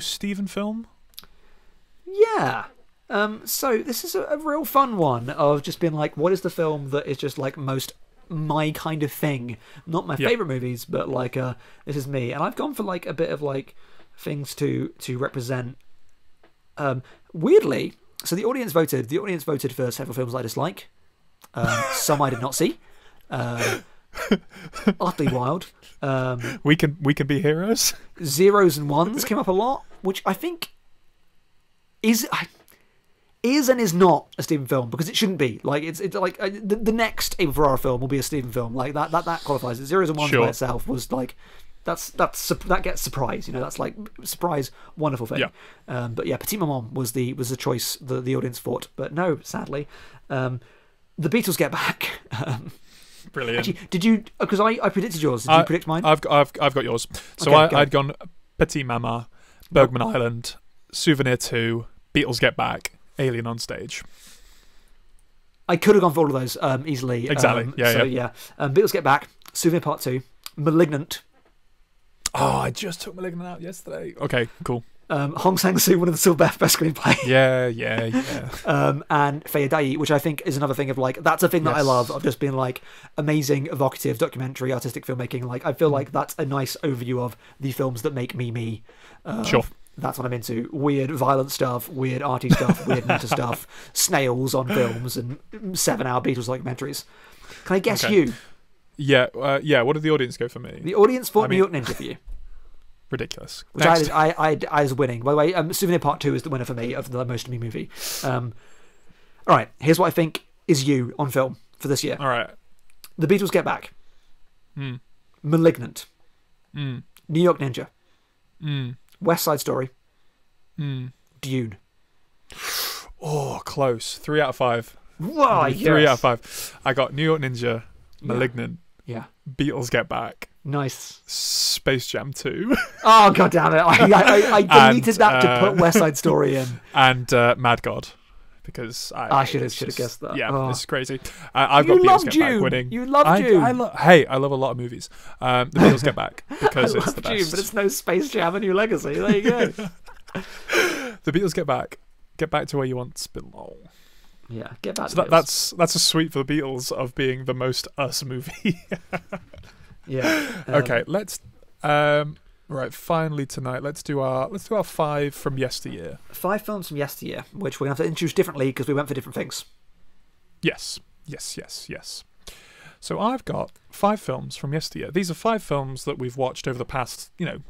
Should we do the most Stephen film? Yeah. Um, so this is a, a real fun one of just being like, what is the film that is just like most my kind of thing? Not my Yeah. favorite movies, but like, uh, this is me. And I've gone for like a bit of like things to to represent. Um, weirdly, so the audience voted. The audience voted for several films I dislike. Um, some I did not see. Um, utterly wild. Um, We can we can be heroes. zeros and ones came up a lot, which I think is is and is not a Stephen film because it shouldn't be. Like it's it's like uh, the, the next Abel Ferrara film will be a Stephen film. Like that that that qualifies. it. Zeros and ones Sure. by itself was like that's that's that gets surprise. You know that's like surprise wonderful thing. Yeah. Um, but yeah, Petite Maman was the was the choice the the audience thought. But no, sadly, um, the Beatles get back. Um, Brilliant. actually, did you? Because I, I predicted yours. Did you predict mine? I've got, I've I've got yours. So Okay, I, go. I'd gone Petite Maman, Bergman Island, Souvenir Two, Beatles Get Back, Alien on Stage. I could have gone for all of those um, easily. Exactly. Um, Yeah, so, yeah. Um, Beatles Get Back, Souvenir Part 2, Malignant, Oh, I just took Malignant out yesterday. Okay, cool. Um, Hong Sang-soo, one of the Silver Best Screenplay, Yeah, yeah, yeah. um, and Faya Dayi, which I think is another thing of like, that's a thing that I Yes. love, of just being like amazing, evocative documentary, artistic filmmaking. Like, I feel Mm. like that's a nice overview of the films that make me me. Uh, Sure. That's what I'm into. Weird, violent stuff, weird, arty stuff, weird meta stuff, snails on films, and seven hour Beatles documentaries. Can I guess Okay. you? Yeah, uh, yeah. What did the audience go for me? The audience fought I New York Ninja for you. Ridiculous. which Next. I, I, I, I was winning. By the way, um, Souvenir Part 2 is the winner for me of the most to me movie. Um, all right, here's what I think is you on film for this year All right. The Beatles Get Back, Mm, Malignant, mm, New York Ninja, mm, West Side Story, mm. Dune. Oh, close. Three out of five. Wow, Three yes. out of five. I got New York Ninja, Malignant, Yeah, Beatles Get Back, nice. Space Jam 2, Oh, god damn it. I, I, I, deleted that to uh, put West Side Story in. and uh, Mad God. Because I, I should've- should've guessed that. Yeah, Oh. it's crazy. Uh, I've You got Beatles Get. Back winning. You loved I, Dune. I lo- hey, I love a lot of movies. Um, the Beatles Get Back because I it's love the best. but it's no Space Jam and New Legacy. There you go. The Beatles Get Back. Get back to where you once belong. yeah, get back So to that, that's that's a sweet for the Beatles of being the most us movie. Yeah. um, okay, let's um right, finally tonight let's do our let's do our five from yesteryear. Five films from yesteryear, which we're going to have to introduce differently because we went for different things. Yes. Yes, yes, yes. So I've got five films from yesteryear. These are five films that we've watched over the past, you know,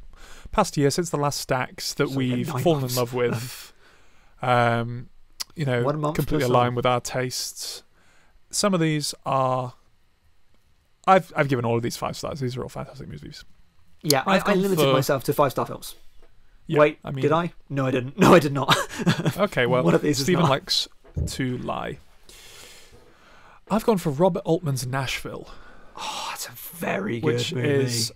past year since the last stacks that So, we've fallen months. in love with. um, you know, completely aligned with our tastes. Some of these are. I've I've given all of these five stars. These are all fantastic movies. Yeah, I, I've I gone limited for- myself to five star films. Yeah, Wait, I mean- did I? No, I didn't. No, I did not. Okay, well, One of these Stephen likes to lie. I've gone for Robert Altman's Nashville. oh, that's a very good which movie. is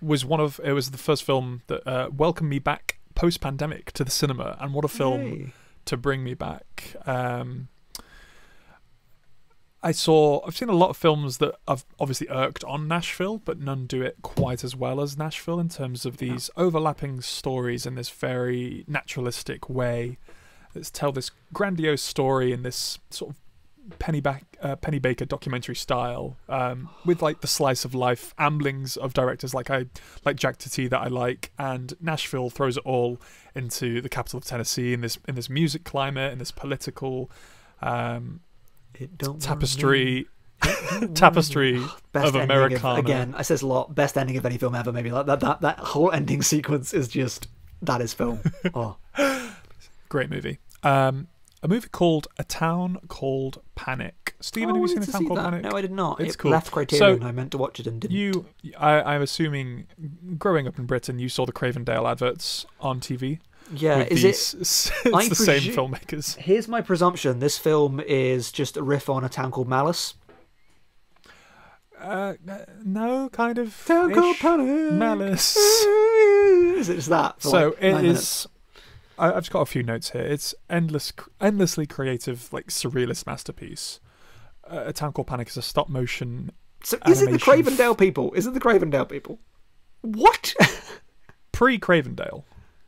was one of it was the first film that uh, welcomed me back post pandemic to the cinema, and what a film Hey. to bring me back. Um, I saw I've seen a lot of films that have obviously irked on Nashville, but none do it quite as well as Nashville in terms of these overlapping stories in this very naturalistic way. Let's tell this grandiose story in this sort of penny back uh, Pennebaker documentary style um, with like the slice of life amblings of directors like I like Jacques Tati that I like and Nashville throws it all into the capital of Tennessee in this in this music climate in this political um, It don't tapestry. Don't tapestry of Americana. again, I says a lot. Best ending of any film ever. Maybe like that. That that whole ending sequence is just that is film. Oh, Great movie. Um, a movie called A Town Called Panic. Stephen, Oh, have you seen A Town Called that. Panic? No, I did not. It's it cool. left Criterion. So, I meant to watch it and didn't. You, I, I'm assuming, growing up in Britain, you saw the Cravendale adverts on TV. Yeah, is these, it? It's I the same filmmakers. Here's my presumption: this film is just a riff on a town called Malice. Uh, no, kind of. Town called. Panic. Malice. Is it just that? So like it is. minutes? I, I've just got a few notes here. It's endless, endlessly creative, like surrealist masterpiece. Uh, a Town Called Panic is a stop motion. So is it the. Cravendale people? Is it the Cravendale people? What? Pre Cravendale.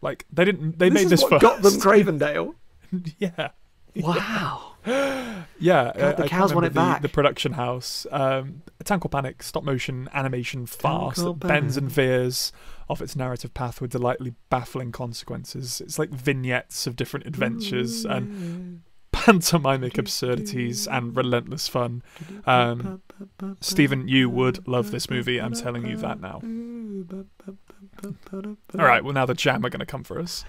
Like they didn't. They this made this what first. got them Cravendale. yeah. Wow. Yeah, God, uh, the I cows want it the, back. The production house, um, Tankle Panic, stop motion animation farce that bends and veers off its narrative path with delightfully baffling consequences. It's like vignettes of different adventures and pantomimic absurdities and relentless fun. Um, Stephen, you would love this movie. I'm telling you that now. All right, well now the jam are going to come for us.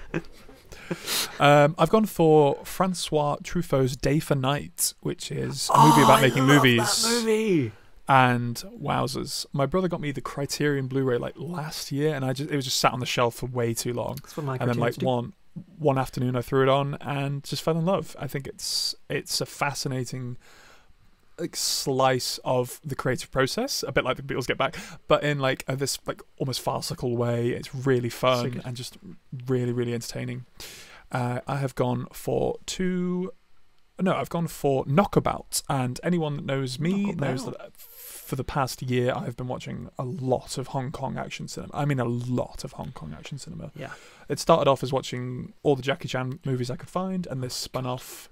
Um, I've gone for Francois Truffaut's Day for Night, which is a movie Oh, about making movies. Movie. And wowzers, my brother got me the Criterion Blu-ray like last year, and I just it was just sat on the shelf for way too long. That's what my and then like one one afternoon, I threw it on and just fell in love. I think it's it's a fascinating like slice of the creative process, a bit like the Beatles Get Back, but in like a, this like almost farcical way. It's really fun and just really really entertaining. Uh, I have gone for two. No, I've gone for Knockabout, and anyone that knows me knows that for the past year I've been watching a lot of Hong Kong action cinema. I mean, a lot of Hong Kong action cinema. Yeah. It started off as watching all the Jackie Chan movies I could find, and this spun off,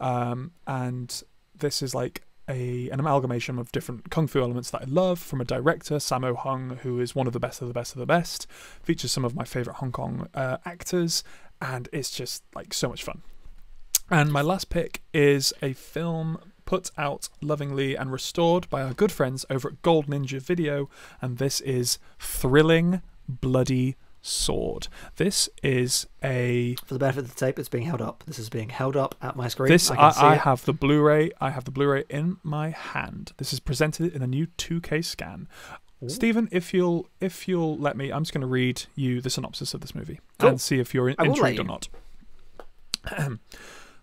um, and this is like a an amalgamation of different kung fu elements that I love from a director, Sammo Hung, who is one of the best of the best of the best. Features some of my favorite Hong Kong uh, actors, and it's just like so much fun. And my last pick is a film put out lovingly and restored by our good friends over at Golden Ninja Video, and this is Thrilling Bloody Sword. This is a For the benefit of the tape, it's being held up. This is being held up at my screen. this I can I, see I have the Blu-ray. I have the Blu-ray in my hand. This is presented in a new 2K scan. Stephen, if you'll if you'll let me, I'm just going to read you the synopsis of this movie Cool. and see if you're in- I will let intrigued or not.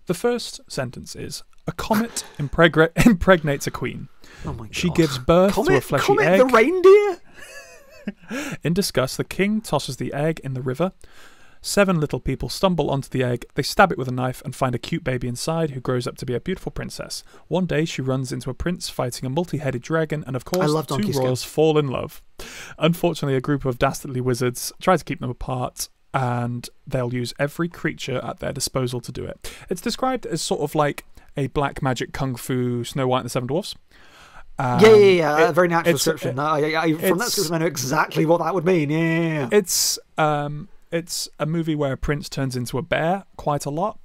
the first sentence is: A comet impregna- impregnates a queen. Oh my god. She gives birth to a Comet, fleshy Comet egg. the reindeer. In disgust, the king tosses the egg in the river. Seven little people stumble onto the egg, they stab it with a knife and find a cute baby inside who grows up to be a beautiful princess. One day she runs into a prince fighting a multi headed dragon, and of course, the two royals fall in love. Unfortunately, a group of dastardly wizards try to keep them apart, and they'll use every creature at their disposal to do it. It's described as sort of like a black magic kung fu Snow White and the Seven Dwarfs. Um, yeah, yeah, yeah. it- a very natural description. I, I, I, from that description, I know exactly what that would mean. Yeah, yeah, yeah. It's um, it's a movie where a prince turns into a bear quite a lot.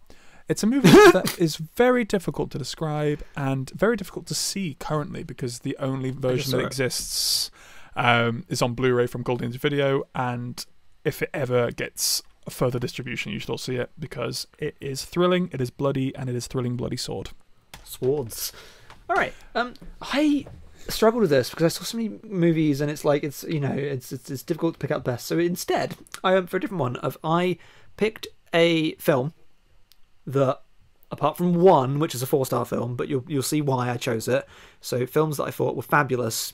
It's a movie that is very difficult to describe and very difficult to see currently because the only version that it. exists um, is on Blu-ray from Golden Video, and if it ever gets further distribution, you should all see it because it is thrilling, it is bloody, and it is thrilling bloody sword. swords. All right. Um, I struggled with this because I saw so many movies, and it's like it's you know it's it's, it's difficult to pick out the best. So instead, I went for a different one. Of I picked a film that, apart from one, which is a four star film, but you'll you'll see why I chose it. So films that I thought were fabulous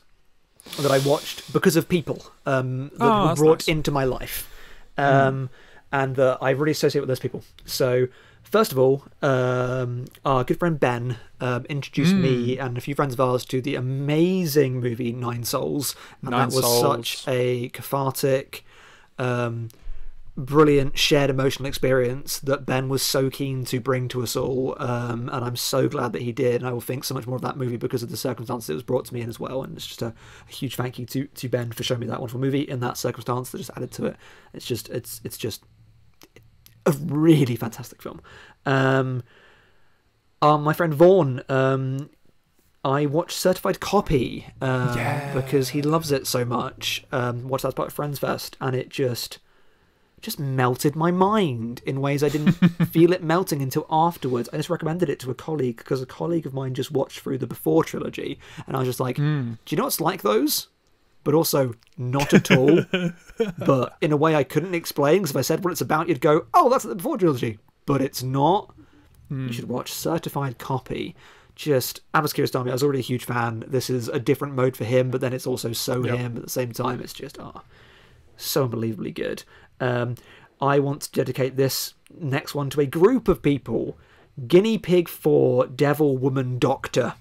that I watched because of people um, that Oh, were brought nice. into my life, um, and that I really associate with those people. So. First of all, um, our good friend Ben um, introduced Hmm. me and a few friends of ours to the amazing movie Nine Souls, and Nine that was Souls. such a cathartic, um, brilliant shared emotional experience that Ben was so keen to bring to us all. Um, and I'm so glad that he did. And I will think so much more of that movie because of the circumstances it was brought to me in as well. And it's just a, a huge thank you to, to Ben for showing me that wonderful movie in that circumstance that just added to it. It's just it's it's just a really fantastic film. Um, Uh, my friend Vaughan, um, I watched Certified Copy uh, Yeah. because he loves it so much. Um, watched that as part of Friends Fest, and it just just melted my mind in ways I didn't feel it melting until afterwards. I just recommended it to a colleague because a colleague of mine just watched through the Before trilogy, and I was just like, Hmm. "Do you know what's like those?" But also not at all. but in a way I couldn't explain because if I said what it's about, you'd go, "Oh, that's the Before trilogy," but it's not. You should watch Certified Copy. Just Abbas Kiarostami, I was already a huge fan. This is a different mode for him, but then it's also so Yep. him at the same time. It's just ah, so unbelievably good. Um, I want to dedicate this next one to a group of people. Guinea Pig for Devil Woman Doctor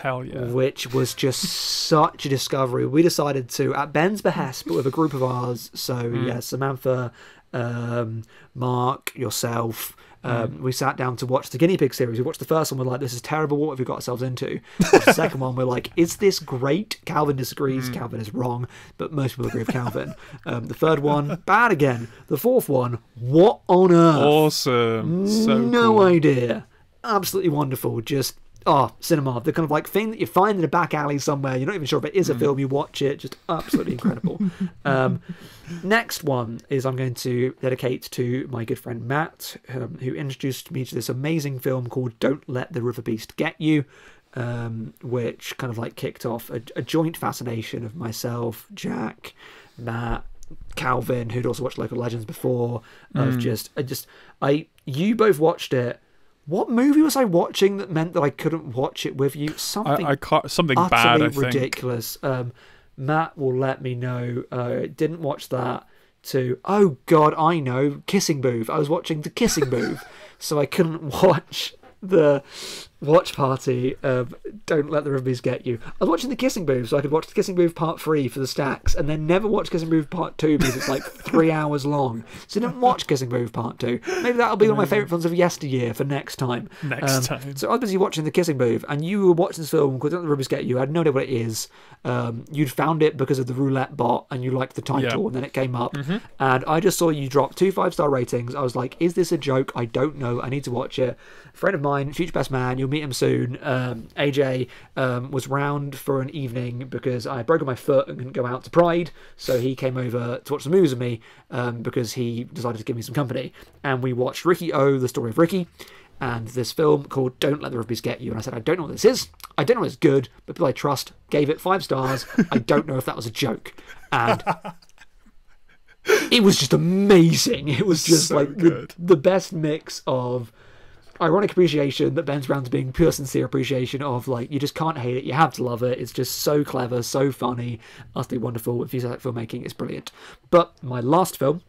Hell yeah. which was just such a discovery. We decided to, at Ben's behest, but with a group of ours. So yeah, Samantha, um, Mark, yourself. Um, We sat down to watch the guinea pig series. We watched the first one. We're like, "This is terrible. What have we got ourselves into?" The second one. We're like, "Is this great?" Calvin disagrees. Calvin is wrong, but most people agree with Calvin. Um, the third one, bad again. The fourth one, what on earth? Awesome. So no cool. idea. Absolutely wonderful. Just oh, cinema. The kind of like thing that you find in a back alley somewhere. You're not even sure if it Mm. a film. You watch it. Just absolutely incredible. um, next one is I'm going to dedicate to my good friend Matt, um, who introduced me to this amazing film called Don't Let the River Beast Get You. Um, which kind of like kicked off a, a joint fascination of myself, Jack, Matt, Calvin, who'd also watched Local Legends before, Mm. of just, I just, I, you both watched it. What movie was I watching that meant that I couldn't watch it with you? Something I, I can't, something utterly bad, I think. ridiculous. Um, Matt will let me know. Uh, didn't watch that. To oh god, I know Kissing Booth. I was watching the Kissing Booth, so I couldn't watch the watch party of Don't Let the Rugbies Get You. I was watching the Kissing Booth, so I could watch the Kissing Booth Part Three for the stacks, and then never watch Kissing Booth Part Two because it's like three hours long. So I didn't watch Kissing Booth Part Two. Maybe that'll be one of my favourite films of yesteryear for next time. Next Um, time. So I was busy watching The Kissing Booth, and you were watching this film called Don't Let the Rubbers Get You. I had no idea what it is. Um, you'd found it because of the roulette bot, and you liked the title. Mm-hmm. and then it came up. And I just saw you drop two five star ratings. I was like, is this a joke? I don't know. I need to watch it. A friend of mine, future best man, you'll meet him soon. Um, AJ um, was round for an evening because I had broken my foot and couldn't go out to Pride. So he came over to watch the movies with me um, because he decided to give me some company. And we watched Riki-Oh, the story of Ricky and this film called Don't Let the Rubies Get You. And I said, I don't know what this is. I don't know if it's good, but people I trust gave it five stars. I don't know if that was a joke. And it was just amazing. It was just So like the, the best mix of ironic appreciation that bends around to being pure sincere appreciation of like you just can't hate it you have to love it it's just so clever so funny utterly wonderful enthusiastic filmmaking it's brilliant but my last film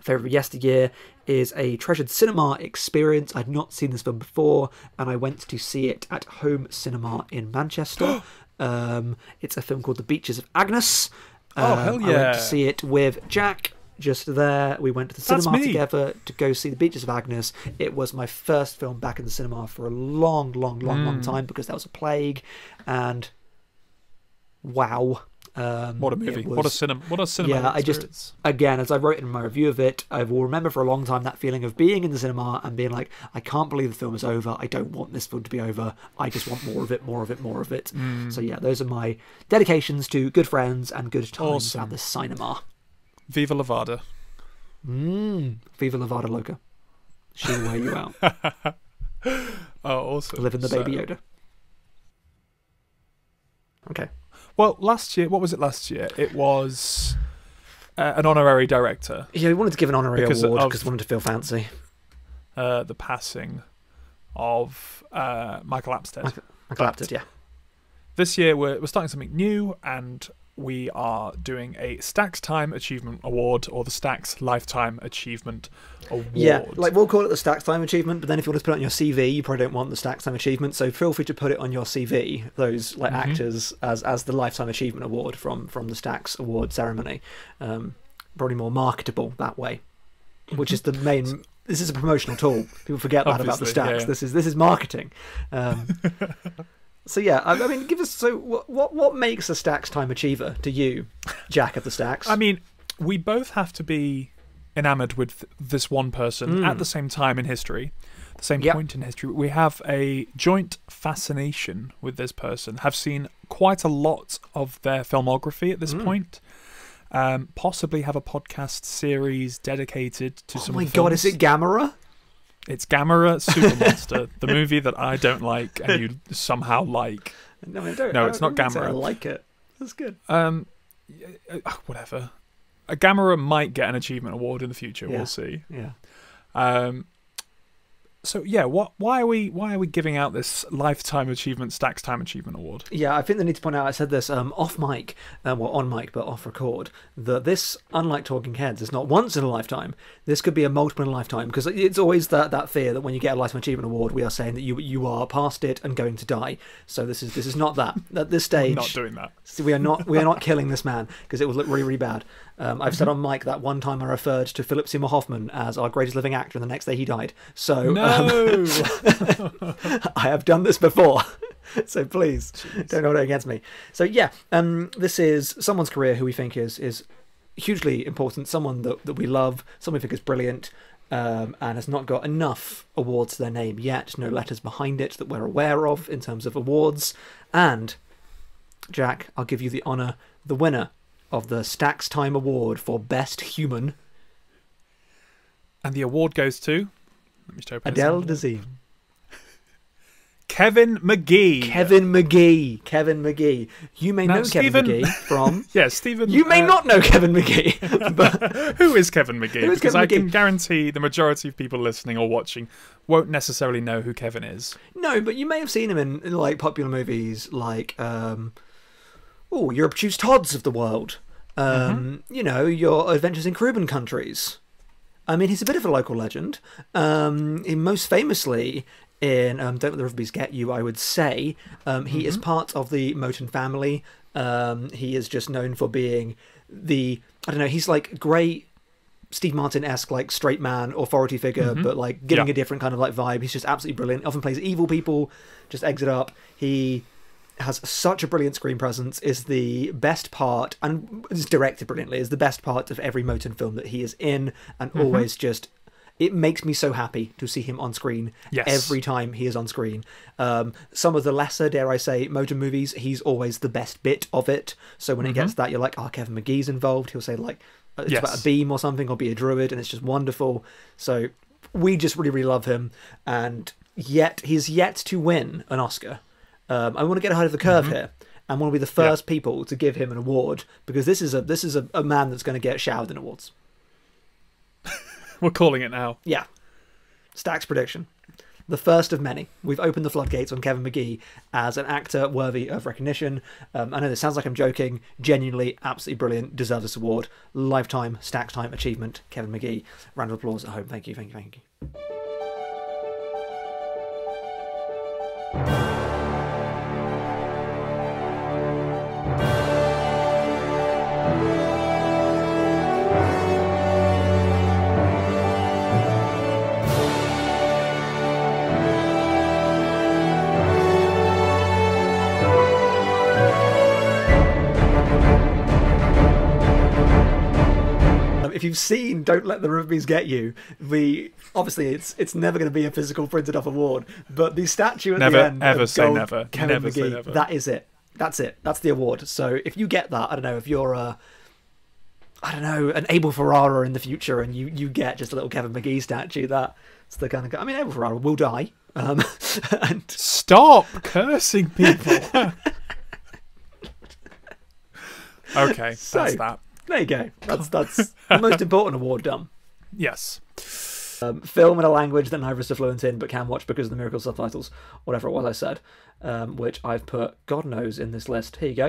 favorite of yesteryear is a treasured cinema experience. I'd not seen this film before, and I went to see it at Home Cinema in Manchester. um, it's a film called The Beaches of Agnes. Oh, Um, hell I went to see it with Jack. Just there, we went to the That's cinema me. together to go see The Beaches of Agnes. It was my first film back in the cinema for a long, long, long, Mm. long time because that was a plague, and wow, um, What a movie! was- what a cinema! What a cinema! Yeah, I just- again, as I wrote in my review of it, I will remember for a long time that feeling of being in the cinema and being like, I can't believe the film is over. I don't want this film to be over. I just want more of it, more of it, more of it. Mm. So, yeah, those are my dedications to good friends and good times Awesome. at the cinema. Viva Lavada. Mmm. Viva La Vada Loca. She will wear you out. Oh, awesome! Live in the So- Baby Yoda. Okay. Well, last year, what was it? Last year, it was uh, an honorary director. Yeah, we wanted to give an honorary Because award because we wanted to feel fancy. Uh, the passing of uh, Michael Apted. Michael- I clapped yeah. This year, we're, we're starting something new, and we are doing a Stacks Time Achievement Award or the Stacks Lifetime Achievement Award. Yeah, like we'll call it the Stacks Time Achievement, but then if you want to put it on your CV, you probably don't want the Stacks Time Achievement. So feel free to put it on your CV, those like Mhm. actors as as the Lifetime Achievement Award from from the Stacks Award ceremony. Um, probably more marketable that way, which is the main. This is a promotional tool. People forget that about the yeah, Stacks. yeah. This is this is marketing. Um, so yeah, I, I mean, give us so what what what makes a Stacks Time Achiever to you, Jack of the Stacks? I mean, we both have to be enamored with this one person Mm. at the same time in history. the same Yep. point in history. We have a joint fascination with this person. Have seen quite a lot of their filmography at this Mm. point. Um, possibly have a podcast series dedicated to Oh some. my of god, is it Gamera? It's Gamera Super Monster, the movie that I don't like and you somehow like. No, I don't. No, I it's not wouldn't say I like it. That's good. Um, uh, whatever. A Gamera might get an achievement award in the future. Yeah. We'll see. Yeah. Um, so yeah, what? Why are we? Why are we giving out this lifetime achievement Stacks Time Achievement Award? Yeah, I think they need to point out. I said this um, off mic, uh, well on mic, but off record. That this, unlike Talking Heads, is not once in a lifetime. This could be a multiple in a lifetime because it's always that, that fear that when you get a lifetime achievement award, we are saying that you you are past it and going to die. So this is this is not that. At this stage, Not doing that. We are not we are not killing this man because it would look really really bad. Um, I've said on mic that one time I referred to Philip Seymour Hoffman as our greatest living actor, and the next day he died. So um, I have done this before. so please don't hold it against me. So yeah, um, this is someone's career who we think is is hugely important. Someone that, that we love. Someone we think is brilliant. Um, and has not got enough awards to their name yet. No letters behind it that we're aware of in terms of awards. And Jack, I'll give you the honour, the winner of the Stacks Time Award for Best Human, and the award goes to. Let me just open Adele. Dazeem. Kevin McGee. Kevin McGee. Kevin McGee. You may Now, know Stephen- Kevin McGee from. Yeah, Stephen. You may uh, not know Kevin McGee, but Who is Kevin McGee? Is because Kevin I can guarantee the majority of people listening or watching won't necessarily know who Kevin is. no, but you may have seen him in, in like popular movies like um, oh, your obtuse Todds of the world. Um, You know, your Adventures in Caribbean countries. I mean, he's a bit of a local legend. Um, he most famously in um, Don't Let the Riverbeast Get You, I would say. Um, he is part of the Moten family. Um, he is just known for being the I don't know. He's like great Steve Martin esque like straight man authority figure, but like giving Yeah. a different kind of like vibe. He's just absolutely brilliant. Often plays evil people, just eggs it up. He has such a brilliant screen presence. Is the best part and is directed brilliantly. Is the best part of every Moten film that he is in, and always just. It makes me so happy to see him on screen Yes. every time he is on screen. Um, some of the lesser, dare I say, Moten movies, he's always the best bit of it. So when it gets that, you're like, oh, Kevin McGee's involved. He'll say like, uh, it's Yes. about a beam or something, or be a druid, and it's just wonderful. So we just really, really love him, and yet he's yet to win an Oscar. Um, I want to get ahead of the curve here. and want to be the first people to give him an award because this is a this is a, a man that's going to get showered in awards. We're calling it now. Yeah. Stacks prediction. The first of many. We've opened the floodgates on Kevin McGee as an actor worthy of recognition. Um, I know this sounds like I'm joking. Genuinely, absolutely brilliant. Deserves this award. Lifetime Stacks Time achievement. Kevin McGee. Round of applause at home. Thank you. Thank you. Thank you. You've seen "Don't Let the Rugby's Get You," the obviously it's it's never going to be a physical printed off award, but the statue at Never, the end, ever of say gold never. Kevin Never McGee, never. that is it. That's it. That's the award. So if you get that, I don't know if you're a I don't know, an Abel Ferrara in the future, and you, you get just a little Kevin McGee statue. That's the kind of guy. I mean, Abel Ferrara will die, um, and Stop cursing people. okay, So- that's that. There you go. That's that's the most important award done. Yes. Um, film in a language that neither of us are fluent in, but can watch because of the miracle subtitles, whatever it was I said, um, which I've put God knows in this list. Here you go.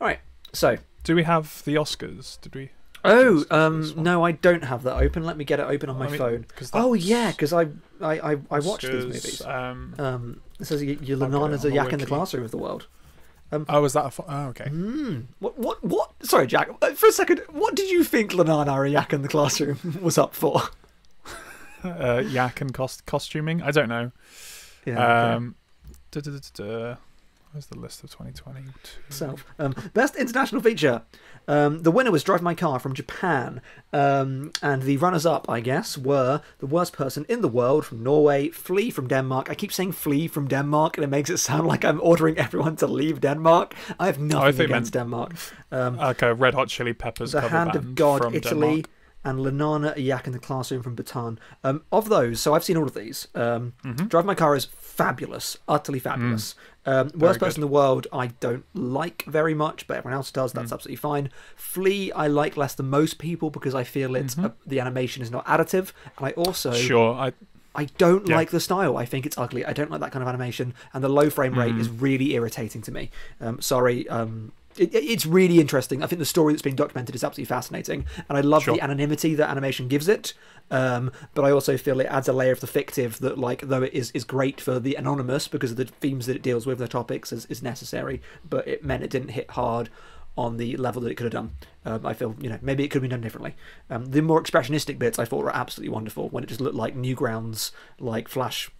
All right. So, Do we have the Oscars? Did we? oh, um, no, I don't have that open. Let me get it open on my I mean, phone. Oh yeah, because I I I, I watched these movies. Um, Um, it says you, you I've got Lenan it as a yak in the classroom of the world. Oh, was that? Oh, okay. Hmm. What what what? Sorry, Jack. uh, For a second, what did you think Lunana A Yak in the classroom was up for? Uh, yak and cost- costuming. I don't know. Yeah. Um, duh, duh, duh. Where's the list of 2020? Self. Um, best international feature. Um, the winner was Drive My Car from Japan. Um, and the runners up, I guess, were The Worst Person in the World from Norway, Flee from Denmark. I keep saying Flee from Denmark, and it makes it sound like I'm ordering everyone to leave Denmark. I have nothing think against Denmark. Um, Okay, Red Hot Chili Peppers. the cover Hand of God, from Italy, Denmark. and Lunana Yak in the Classroom from Bhutan. Um, of those, so I've seen all of these. Um, Mm-hmm. Drive My Car is fabulous, utterly fabulous. Um, Mm. Very worst person in the world, I don't like very much, but everyone else does. Mm. That's absolutely fine. Flee, I like less than most people because I feel it's uh, the animation is not additive, and I also. Sure, I I don't Yeah. like the style. I think it's ugly. I don't like that kind of animation, and the low frame rate Mm. is really irritating to me. Um, sorry. Um, it, it- it's really interesting. I think the story that's being documented is absolutely fascinating, and I love Sure. the anonymity that animation gives it. Um, but I also feel it adds a layer of the fictive that, like, though it is is great for the anonymous because of the themes that it deals with, the topics is, is necessary. But it meant it didn't hit hard on the level that it could have done. Um, I feel, you know, maybe it could have been done differently. Um, the more expressionistic bits I thought were absolutely wonderful when it just looked like Newgrounds, like Flash.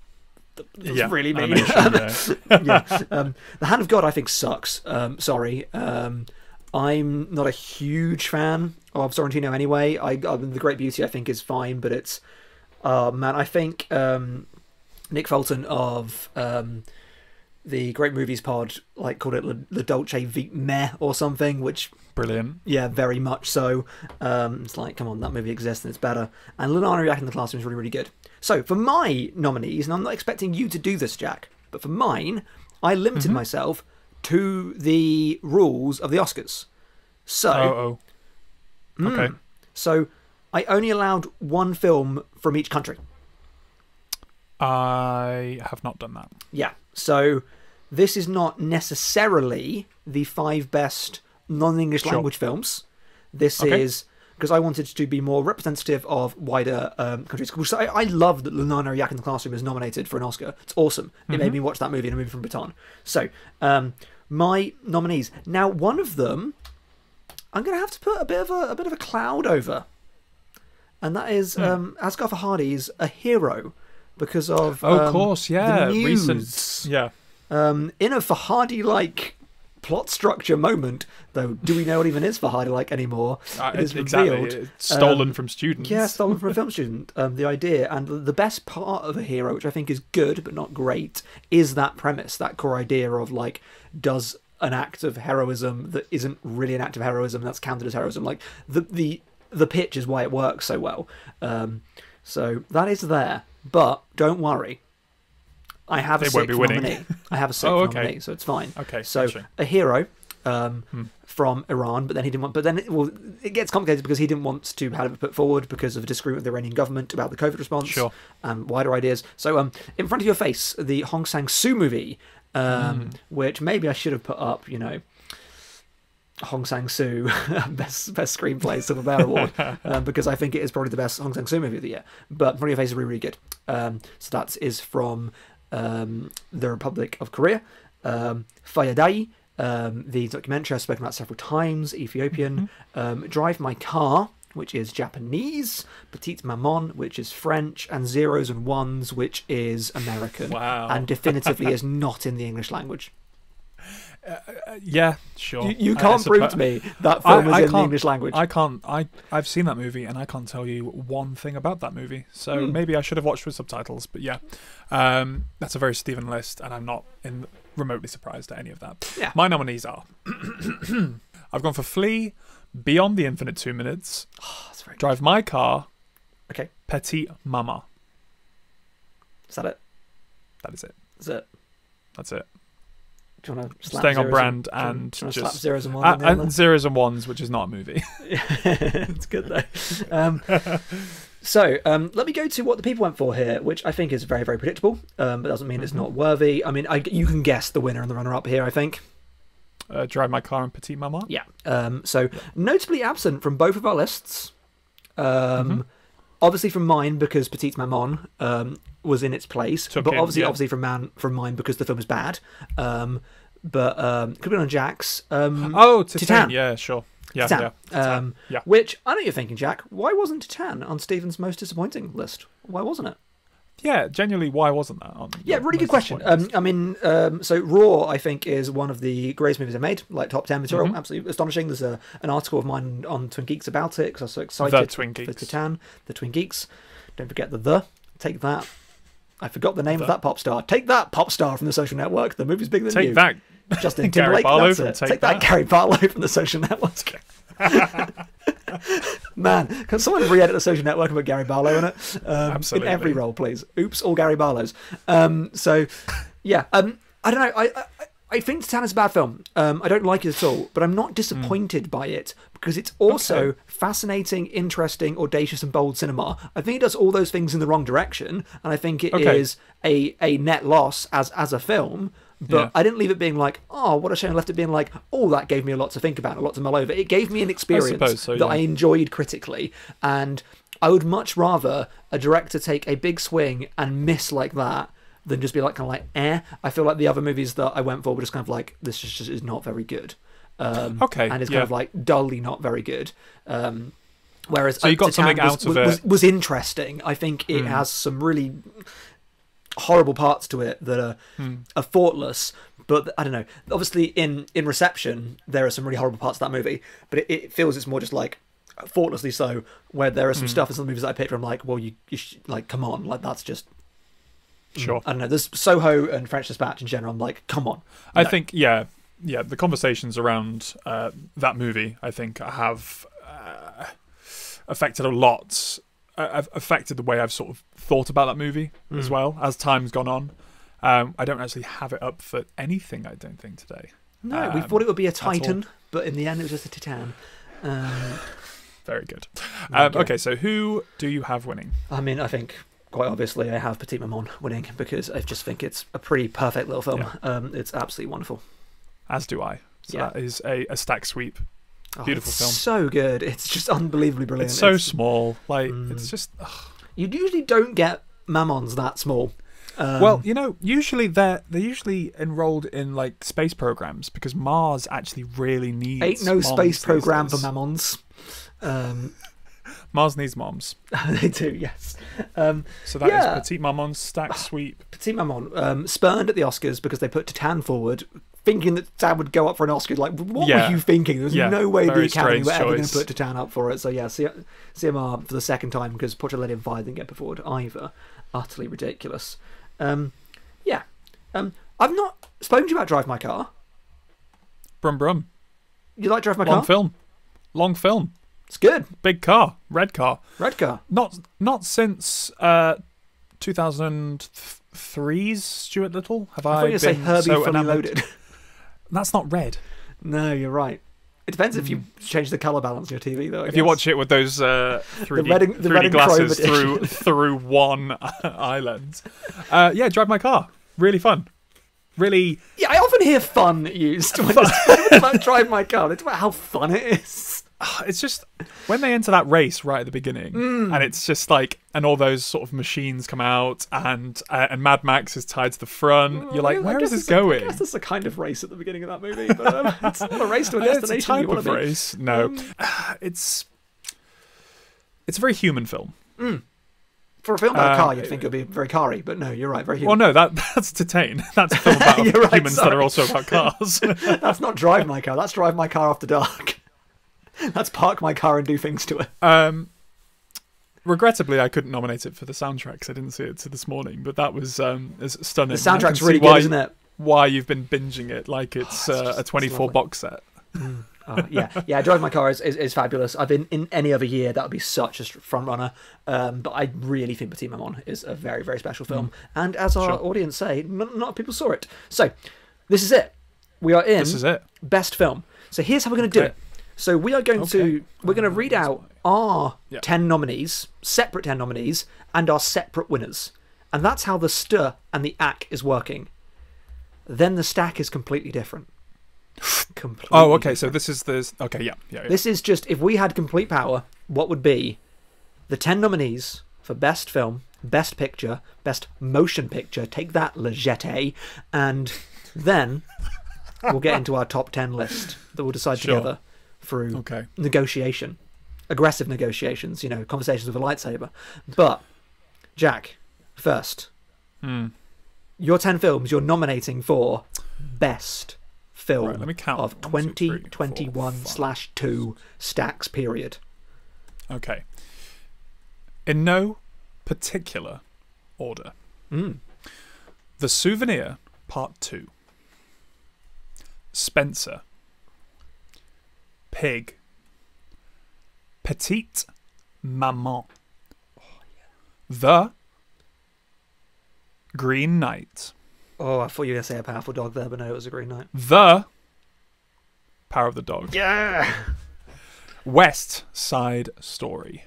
That's yeah, really mean. yeah. Um, the Hand of God, I think, sucks. Um, sorry. Um, I'm not a huge fan of Sorrentino anyway. I, I The Great Beauty, I think, is fine, but it's. Uh, man, I think um, Nick Fulton of um, the Great Movies Pod like called it the Dolce Vita Meh or something, which Brilliant. yeah, very much so. Um, it's like, come on, that movie exists and it's better. And Lunana A Yak in the Classroom is really, really good. So for my nominees, and I'm not expecting you to do this, Jack, but for mine, I limited myself to the rules of the Oscars. So, Oh, oh. mm, Okay. so I only allowed one film from each country. I have not done that. Yeah. So this is not necessarily the five best non-English Sure. language films. This Okay. is because I wanted to be more representative of wider um, countries. Which I, I love that Lunana Yak in the Classroom is nominated for an Oscar. It's awesome. It Mm-hmm. made me watch that movie and a movie from Bhutan. So um, my nominees. Now one of them, I'm going to have to put a bit of a, a bit of a cloud over, and that is Hmm. um, Asghar Farhadi's A Hero. Because of Oh, um, of course, yeah. the Recent. Yeah. um, in a Farhadi like plot structure moment, though, do we know what even is Farhadi like anymore? Uh, it is exactly. revealed. It's stolen um, from students. Yeah, stolen from a film student. Um, the idea and the- the best part of a hero, which I think is good but not great, is that premise, that core idea of like, does an act of heroism that isn't really an act of heroism that's counted as heroism? Like the the the pitch is why it works so well. Um, so that is there, but don't worry. I have a They sixth nominee. I have a sixth Oh, okay. nominee, so it's fine. Okay. So gotcha. a hero um, Hmm. from Iran, but then he didn't want. But then it, well, it gets complicated because he didn't want to have it put forward because of a disagreement with the Iranian government about the COVID response Sure. and wider ideas. So, um, in front of your face, the Hong Sang Soo movie, um, Hmm. which maybe I should have put up. You know. Hong Sang Soo best best screenplay Silver Bear Award um, because I think it is probably the best Hong Sang Soo movie of the year. But In Front of Your Face is really really good. Um, so that is from um, the Republic of Korea. Um, Faya Dayi, um, the documentary I've spoken about several times, Ethiopian. Um, Drive My Car, which is Japanese. Petite Maman, which is French. And Zeros and Ones, which is American. Wow. And definitively is not in the English language. Uh, yeah, sure. You, you I- I can't prove to me that I- film is I in the English language. I can't. I I've seen that movie and I can't tell you one thing about that movie. So Hmm. maybe I should have watched with subtitles. But yeah, um, that's a very Stephen list, and I'm not in remotely surprised at any of that. Yeah. My nominees are: I've gone for Flee, Beyond the Infinite Two Minutes, Oh, Drive My Car, Okay. Petite Maman. Is that it? That is it. Is it? That's it. Do you want to slap Staying on brand and, do you wanna- and do you wanna just slap zeros and ones Uh, on and zeros and ones, which is not a movie. it's good though. Um, so um, let me go to what the people went for here, which I think is very, very predictable, um, but doesn't mean it's not worthy. I mean, I, you can guess the winner and the runner-up here. I think. uh, Drive My Car and Petite Maman. Yeah. Um, so notably absent from both of our lists. Um, Mm-hmm. Obviously from mine because Petite Maman um, was in its place, Took but in, obviously, yeah. obviously from man from mine because the film is bad. Um, but um, could be on Jack's. Um, Oh, Titane. Titane. Yeah, sure. Yeah, Titane. yeah. Titane. Um, yeah. Which I know you're thinking, Jack. Why wasn't Titane on Stephen's most disappointing list? Why wasn't it? yeah, genuinely, why wasn't that on? Yeah, really good question. Um, I mean, um, so Raw, I think, is one of the greatest movies I've made, like top 10 material. Mhm. Absolutely astonishing. There's a, an article of mine on Twin Geeks about it because I was so excited The Twin for Geeks. Titane, the Twin Geeks. Don't forget the the. Take that. I forgot the name The. of that pop star. Take that pop star from the social network. The movie's bigger than you Take you. that. Justin Timberlake. Barlow that's from it. Take Take, that. That. Gary Barlow from the social network. Man, can someone re-edit the social network and put Gary Barlow in it? Um, Absolutely. In every role, please. Oops, all Gary Barlows. Um, so, yeah. Um, I don't know. I, I I think Titane is a bad film. Um, I don't like it at all, but I'm not disappointed by it because it's also Okay. fascinating, interesting, audacious, and bold cinema. I think it does all those things in the wrong direction, and I think it is Okay. a a net loss as as a film. But Yeah. I didn't leave it being like, oh, what a shame. I left it being like, oh, that gave me a lot to think about, a lot to mull over. It gave me an experience suppose so, that. I enjoyed critically, and I would much rather a director take a big swing and miss like that than just be like kind of like eh. I feel like the other movies that I went for were just kind of like this just, just is not very good. Um, Okay, and it's yeah. kind of like dully not very good. Um, whereas So you got something was, out of was, was, it. was interesting. I think it Hmm. has some really horrible parts to it that are Hmm. are thoughtless. But I don't know. Obviously, in in reception, there are some really horrible parts of that movie. But it, it feels it's more just like thoughtlessly so. Where there are some stuff in some movies that I picked, where I'm like, well, you, you sh- like, come on, like that's just Sure. I don't know. There's Soho and French Dispatch in general. I'm like, come on. I No. think yeah, yeah. The conversations around uh, that movie, I think, have uh, affected a lot. Uh, affected the way I've sort of thought about that movie as Mm. well as time's gone on. Um, I don't actually have it up for anything. I don't think today. No, we Um, thought it would be a. Titan, but in the end, it was just a Titan. Um, Very good. Um, okay, so who do you have winning? I mean, I think quite obviously I have Petite Maman winning because I just think it's a pretty perfect little film. Yeah. Um, it's absolutely wonderful. As do I. So Yeah. that is a, a stack sweep. Oh, Beautiful it's film. So good. It's just unbelievably brilliant. It's so small. Like Mm. it's just. ugh. you usually don't get Mamons that small. Um, well, you know, usually they're they're usually enrolled in like space programs because Mars actually really needs. ain't no space program for days. Mamons. Um, Mars needs moms. they do, yes. Um, So that is Yeah. petite maman stack sweep. Petite Maman um, spurned at the Oscars because they put Titane forward, thinking that Titane would go up for an Oscar. Like, what Yeah. were you thinking? There was Yeah, no way the Academy were ever going to put Titane up for it. So yeah, C- Sciamma for the second time because of Fire didn't get put forward either. Utterly ridiculous. Um, yeah, um, I've not spoken to you about Drive My Car. Brum brum. You like Drive My Long Car? Long film. Long film. It's good. Big car. Red car. Red Car. Not not since uh 2003's Stuart Little. Have I I, thought you going to say Herbie so Fully enamoured? Loaded. That's not red. no, you're right. It depends if you change the color balance on your TV, though. I. If you watch it with those uh, 3D, red and- the 3D red glasses through through one island, uh, yeah, drive my car. Really fun. Really, Yeah, I often hear fun used when it's talking about drive my car. It's about how fun it is. it's just when they enter that race right at the beginning, Mm. and it's just like, and all those sort of machines come out, and uh, and Mad Max is tied to the front. You're like, I where is this it's a- I going? guess there's a kind of race at the beginning of that movie, but um, it's not a race to a Uh, it's a destination type of to be. race. No, Um, it's it's a very human film. For a film about a Uh, car, you'd think it would be very car-y, but no, you're right, very Well, no, that that's Detain. That's a film about right, humans that are also about cars. That's not drive my car. That's drive my car after dark. That's park my car and do things to it. Um, regrettably, I couldn't nominate it for the soundtrack 'cause I didn't see it till this morning. But that was um, is stunning. The soundtrack's really why, good, isn't it? Why you've been binging it like it's, Oh, it's uh, just- a 24 lovely. box set. Oh, yeah, yeah. Drive my car is, is, is fabulous. I've been in any other year that would be such a front runner. Um, but I really think Petite Maman is a very very special film. And as our Mm. Sure. audience say, not people saw it. So this is it. We are in This is it. best film. So here's how we're going to do it. So we are going to we're going to read out our ten nominees, separate ten nominees, and our separate winners, and that's how the stir and the ack is working. Then the stack is completely different. completely. Oh, okay. different. So this is this. Okay, yeah, yeah. yeah. This is just if we had complete power, what would be the 10 nominees for best film, best picture, best motion picture, take that, Le Jetée, and then we'll get into our top 10 list that we'll decide Sure. together through Okay. negotiation, aggressive negotiations, you know, conversations with a lightsaber. But, Jack, first. Hmm. Your 10 films you're nominating for best film Right, let me count. of One, two, three, four, 2021 five. slash 2 stacks period. Okay. In no particular order. Mm. The Souvenir Part 2. Spencer. Pig. Petite Maman. The Green Knight. Oh, I thought you were going to say a powerful dog there, but no, it was a Green Knight. The Power of the Dog. Yeah! West Side Story.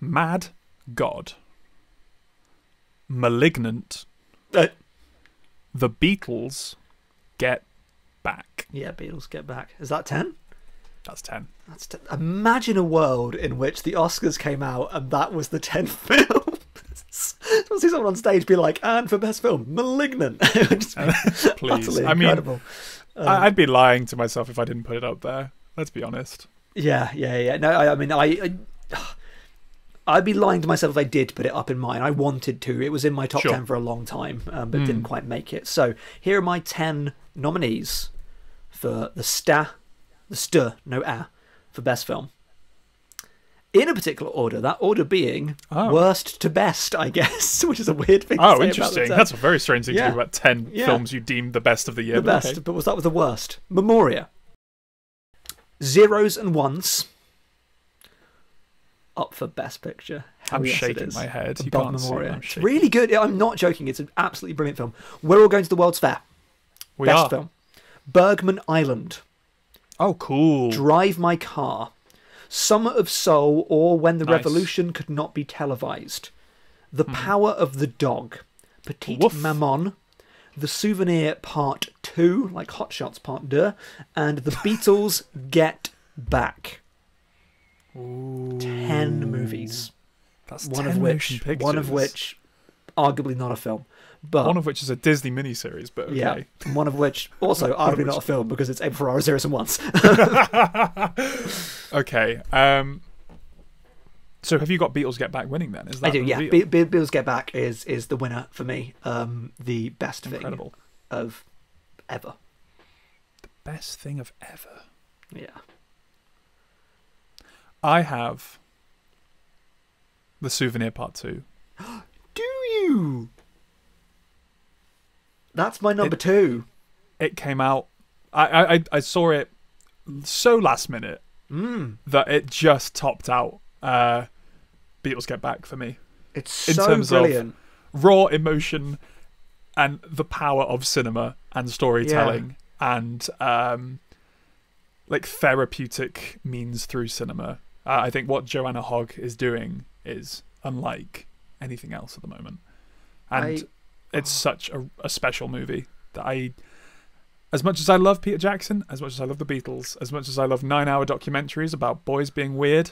Mad God. Malignant. Uh, The Beatles Get Back. yeah, Beatles get back. Is that 10? That's 10. That's t- Imagine a world in which the Oscars came out and that was the 10th film. I'll see someone on stage be like, and for best film, Malignant. It would just be Please. I mean. Um, I'd be lying to myself if I didn't put it up there. Let's be honest. Yeah, yeah, yeah. No, I, I mean, I, I, I'd be lying to myself if I did put it up in mine. I wanted to. It was in my top Sure. ten for a long time, um, but didn't Mm. quite make it. So here are my ten nominees for the sta, the st, no a, for best film. In a particular order, that order being Oh. worst to best, I guess, which is a weird thing. to Oh, interesting. the 10. That's a very strange thing Yeah. to do about 10 Yeah. films you deem the best of the year. the but best, okay. but was that with the worst. Memoria. Zeros and ones. Up for best picture. Hell I'm yes, it shaking my head. You see, Memoria. Really good. I'm not joking. It's an absolutely brilliant film. We're all going to the World's Fair. We best are. film. Bergman Island. Oh, cool. Drive My Car. Summer of Soul or When the Nice. Revolution Could Not Be Televised. The hmm. Power of the Dog. Petite Woof. Maman. The Souvenir Part 2, like Hot Shots Part 2. And The Beatles Get Back. Ooh. 10 movies. That's One of which one of which arguably not a film. But One of which is a Disney miniseries, but okay. yeah, one of which also arguably not a film because it's Abel Ferrara Zeros and Ones. okay. Um. So have you got Beatles Get Back winning then? Is that I do, yeah. Be- Be- Bills Get Back is is the winner for me. Um, the best thing of ever. The best thing of ever. Yeah. I have the Souvenir Part Two. Do you? That's my number two. It came out. I I I- saw it so last minute Mm. that it just topped out. Uh, Beatles Get Back for me. It's In so terms of- brilliant. raw emotion and the power of cinema and storytelling and um like therapeutic means through cinema uh, i think what joanna hogg is doing is unlike anything else at the moment and it's such a, a special movie that i as much as i love peter jackson as much as i love the beatles as much as i love nine hour documentaries about boys being weird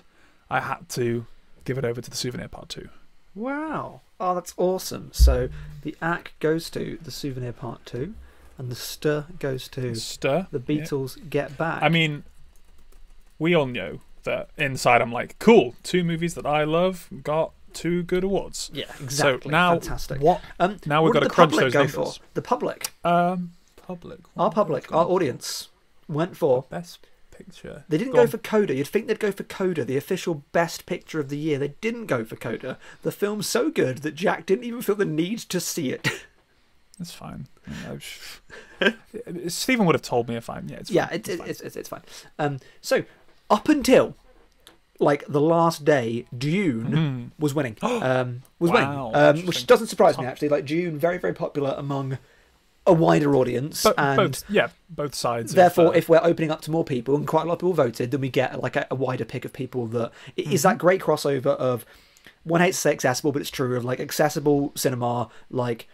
i had to give it over to the souvenir part two Wow. Oh, that's awesome. So the ack goes to the souvenir part two, and the stir goes to stir the yeah. Beatles Get Back. I mean, we all know that inside I'm like, cool, two movies that I love got two good awards. yeah, exactly. So now, Fantastic. what? Um, now we've what got to crunch those go numbers. for? The public, Um, public. our public, our audience went for. best picture. They didn't Go go, for Coda. You'd think they'd go for Coda, the official best picture of the year. They didn't go for Coda. The film's so good that Jack didn't even feel the need to see it. It's fine. Stephen would have told me if I'm. Yeah, it's yeah, fine. it, it's it, fine. it's, it's it's fine. Um, so up until like the last day, Dune Mhm. was winning. Um, was Wow, winning, um, which doesn't surprise me actually. Like Dune, very very popular among a wider audience, and both, yeah, both sides. therefore, uh, if we're opening up to more people and quite a lot of people voted, then we get like a, a wider pick of people that Mm-hmm. that great crossover of one hates to say accessible, but it's true of like accessible cinema, like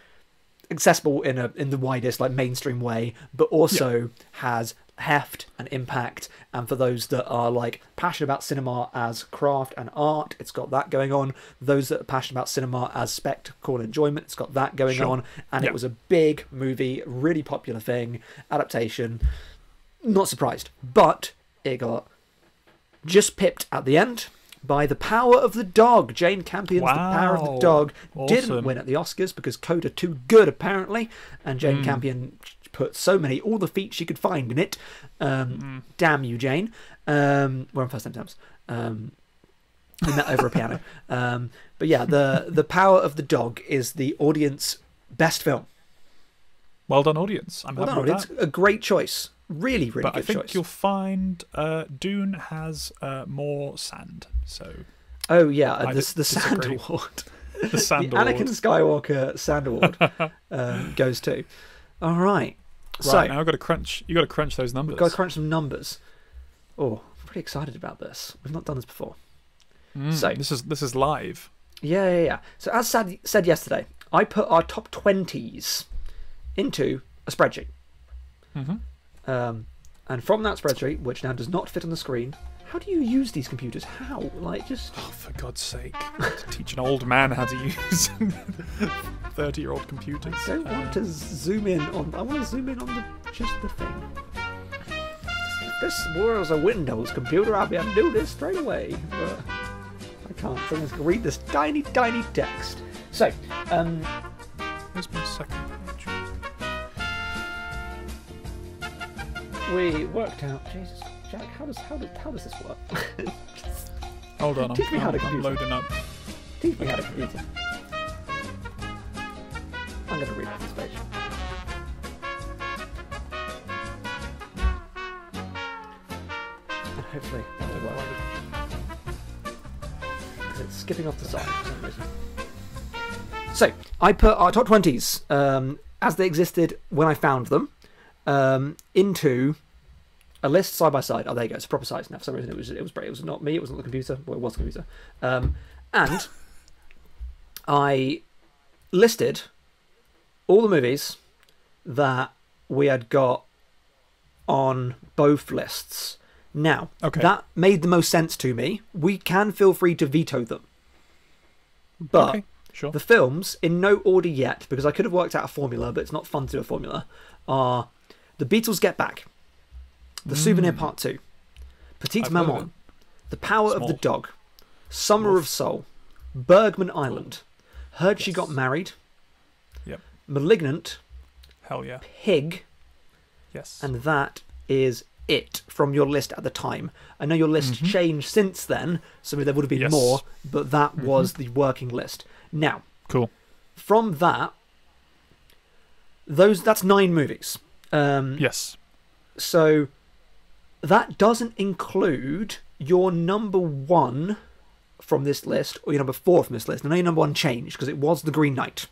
accessible in a in the widest like mainstream way, but also has heft and impact. And for those that are like passionate about cinema as craft and art, it's got that going on. Those that are passionate about cinema as spectacle and enjoyment, it's got that going Sure. on. And Yeah. it was a big movie, really popular thing, adaptation. Not surprised, but it got just pipped at the end by The Power of the Dog. Jane Campion's The Power of the Wow. Dog didn't win at the Oscars because Coda too good apparently, and Jane Hmm. Campion put so many all the feet she could find in it. Um, Hmm. Damn you, Jane. Um, we're on first name terms. Um, we met over a piano. Um, but yeah, the the Power of the Dog is the audience best film. Well done, audience. I'm Well done, audience. that. A great choice. Really, really But I think choice. you'll find uh, Dune has uh, more sand. So Oh yeah, I the, the Sand. Award. the sand the award. Anakin Skywalker Sand Award um, goes to. All right. Right so now, I've got to crunch. You got to crunch those numbers. we've got to crunch some numbers. Oh, I'm pretty excited about this. We've not done this before. Mm, so- this is this is live. Yeah, yeah, yeah. So as said, said yesterday, I put our top twenties into a spreadsheet, hmm um, and from that spreadsheet, which now does not fit on the screen. How do you use these computers? How? Like just Oh, for God's sake! to teach an old man how to use thirty-year-old computers. don't want Uh, to zoom in on. I want to zoom in on the just the thing. If this was a Windows computer, I'd be able to do this straight away, but I can't. So I'm just gonna read this tiny, tiny text. So, um, Where's my second page? we worked out. Jesus, Jack, how does how does how does this work? Hold on, I'm, Teach me how to I'm, I'm loading up. Teach me how to computer. I'm gonna read this page. And hopefully that'll work. It's skipping off the side for some reason. So I put our top twenties um, as they existed when I found them um, into a list side by side. Oh, there you go. It's a proper size now. For some reason, it was it was it was not me. It was not the computer. Well, it was the computer. Um, and I listed all the movies that we had got on both lists. Now, Okay. that made the most sense to me. We can feel free to veto them. But okay, sure. the films, in no order yet, because I could have worked out a formula, but it's not fun to do a formula, are The Beatles Get Back, The Souvenir Part 2, Petite Mm. I've Maman, The Power of the Dog, Summer Oof. of Soul, Bergman Island, Heard She Got Married, Yep. Malignant, Hell yeah. Pig, Yes. and that is it from your list at the time. I know your list changed since then, so there would have been Mm-hmm. Yes. more, but that was the working list. Now, cool. from that, those that's nine movies. Um, Yes. So that doesn't include your number one from this list or your number four from this list. I know your number one changed because it was The Green Knight,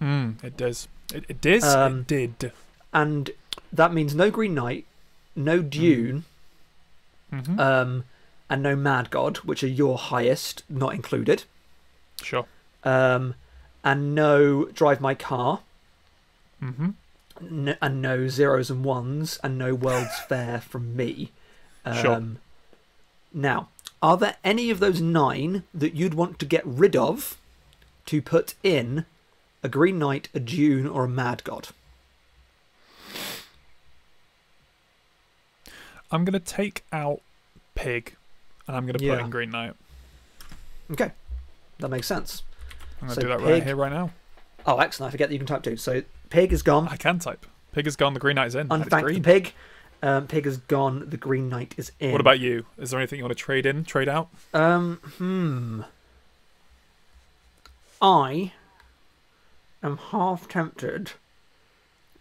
Mm, it does. It, it does. Um, it did. and that means no Green Knight, no Dune, hmm um, and no Mad God, which are your highest, not included, sure. um, and no Drive My Car. hmm n- and no zeros and ones and no World's Fair from me. Um, Sure. Now, are there any of those nine that you'd want to get rid of to put in a Green Knight, a Dune, or a Mad God? I'm gonna take out Pig, and I'm gonna put Yeah. in Green Knight. Okay, that makes sense. I'm gonna So do that Pig- right here, right now. Oh, excellent! I forget that you can type too. So Pig is gone. I can type. Pig is gone. The Green Knight is in. Unthank the. Pig. Um, Pig is gone. The Green Knight is in. What about you? Is there anything you want to trade in, trade out? Um, hmm. I am half tempted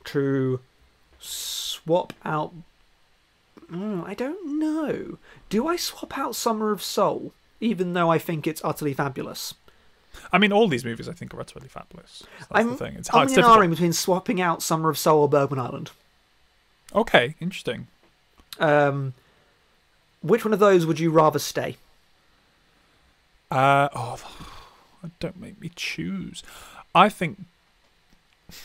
to swap out. Mm, I don't know. Do I swap out Summer of Soul, even though I think it's utterly fabulous? I mean, all these movies I think are utterly fabulous. That's I'm, the thing. It's I'm hard. It's in between swapping out Summer of Soul or Bergman Island. Okay, interesting. Um, which one of those would you rather stay? Uh, oh, don't make me choose. I think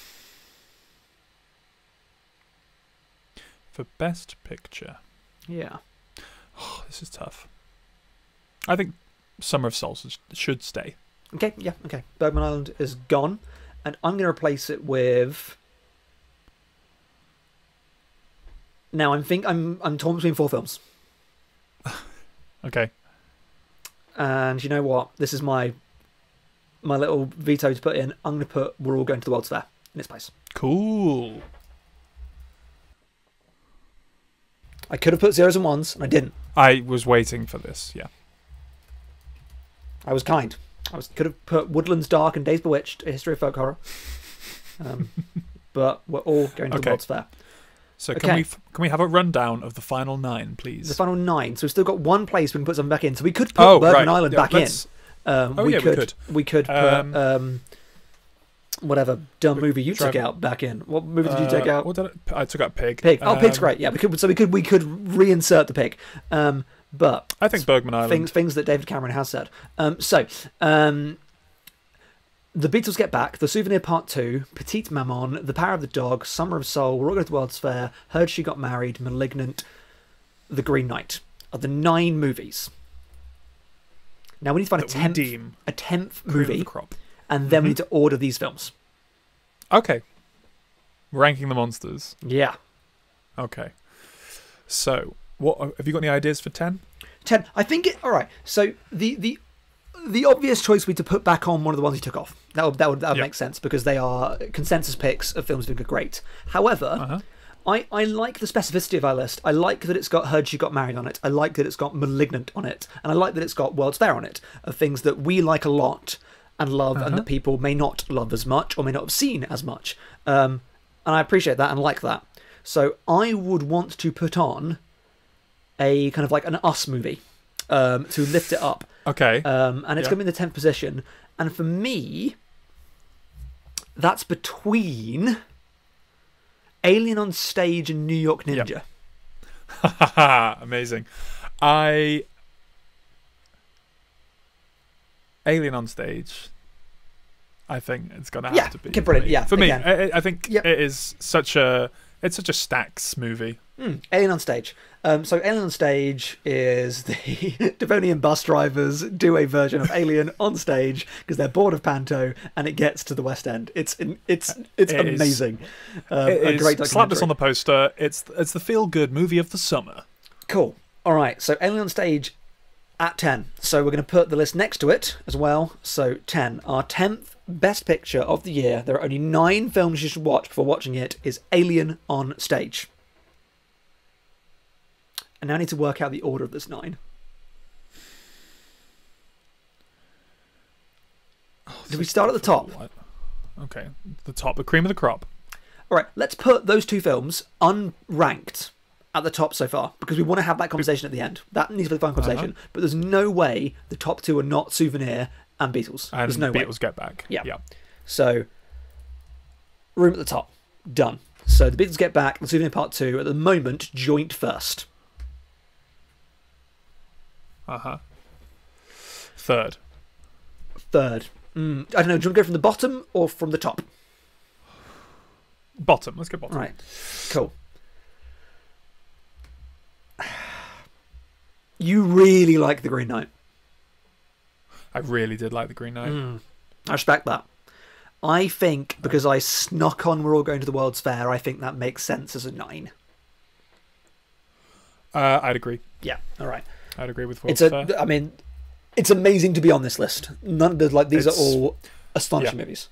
for best picture, Yeah. oh, this is tough. I think Summer of Souls should stay. Okay, yeah, okay. Bergman Island is gone, and I'm going to replace it with. Now I'm think I'm I'm torn between four films. Okay. And you know what? This is my my little veto to put in. I'm going to put We're All Going to the World's Fair in its place. Cool. I could have put zeros and ones, and I didn't. I was waiting for this. Yeah. I was kind. I was could have put Woodlands Dark and Days Bewitched, a history of folk horror. Um, but we're all going to the Okay. World's Fair. So Okay. can we can we have a rundown of the final nine, please? The final nine. So we've still got one place we can put something back in. So we could put oh, Bergman right. Island Yeah, back in. let's- Um, Oh, we, yeah, we could, could. we could put Um, um, whatever dumb movie you took out back in. What movie did you take Uh, out? What did I, I took out Pig. Pig. Oh, pig's Um, great. Yeah, we could. So we could we could reinsert the pig. Um, but I think Bergman Island. things things that David Cameron has said. Um, so um, the Beatles get back. The Souvenir Part Two, Petite Maman, The Power of the Dog, Summer of Soul, We're All Going to the World's Fair, Heard She Got Married, Malignant, The Green Knight are the nine movies. Now we need to find a that we tenth deem a tenth movie, crop. and then we Mhm. need to order these films. Okay. Ranking the monsters. Yeah, Okay. So, what have you got any ideas for ten? ten. I think it. All right. So the the the obvious choice would be to put back on one of the ones he took off. That would that would, that would Yeah. make sense because they are consensus picks of films that are great. However, Uh huh. I, I like the specificity of our list. I like that it's got Heard She Got Married on it. I like that it's got Malignant on it. And I like that it's got World's Fair on it, of things that we like a lot and love and Uh-huh. that people may not love as much or may not have seen as much. Um, and I appreciate that and like that. So I would want to put on a kind of like an Us movie um, to lift it up. Okay. Um, and it's Yeah. going to be in the 10th position. And for me, that's between Alien on Stage and New York Yeah. Ninja. Amazing. I Alien on stage. I think it's gonna have Yeah, to be brilliant, me. yeah, for me. I, I think Yep. it is such a it's such a stacks movie. Hmm, Alien on Stage. Um, so Alien on Stage is the Devonian bus drivers do a version of Alien on stage because they're bored of Panto and it gets to the West End. It's it's it's It is- amazing. Um, It a is- great slap this on the poster. It's it's the feel good movie of the summer. Cool. All right. So Alien on Stage at 10. So we're going to put the list next to it as well. So 10. Our 10th best picture of the year. There are only nine films you should watch before watching it. Is Alien on Stage. And now I need to work out the order of this nine. Oh, Did we start at the top? What? Okay, the top, the cream of the crop. All right, let's put those two films unranked at the top so far because we want to have that conversation at the end. That needs to be the final uh-huh. conversation. But there's no way the top two are not Souvenir and Beatles. And there's no way. Beatles Get Back. Yeah. yeah. So, room at the top, done. So the Beatles get back. The Souvenir Part Two at the moment joint first. Uh huh. Third. Third. Mm, I don't know. Do you want to go from the bottom or from the top? Bottom. Let's go bottom. Right. Cool. You really like the Green Knight. I really did like the Green Knight. Mm, I respect that. I think because I snuck on we're all going to the World's Fair, I think that makes sense as a nine. Uh, I'd agree. Yeah, all right. I'd agree with World's It's a. I mean, it's amazing to be on this list. None of like these It's- are all astonishing yeah. movies.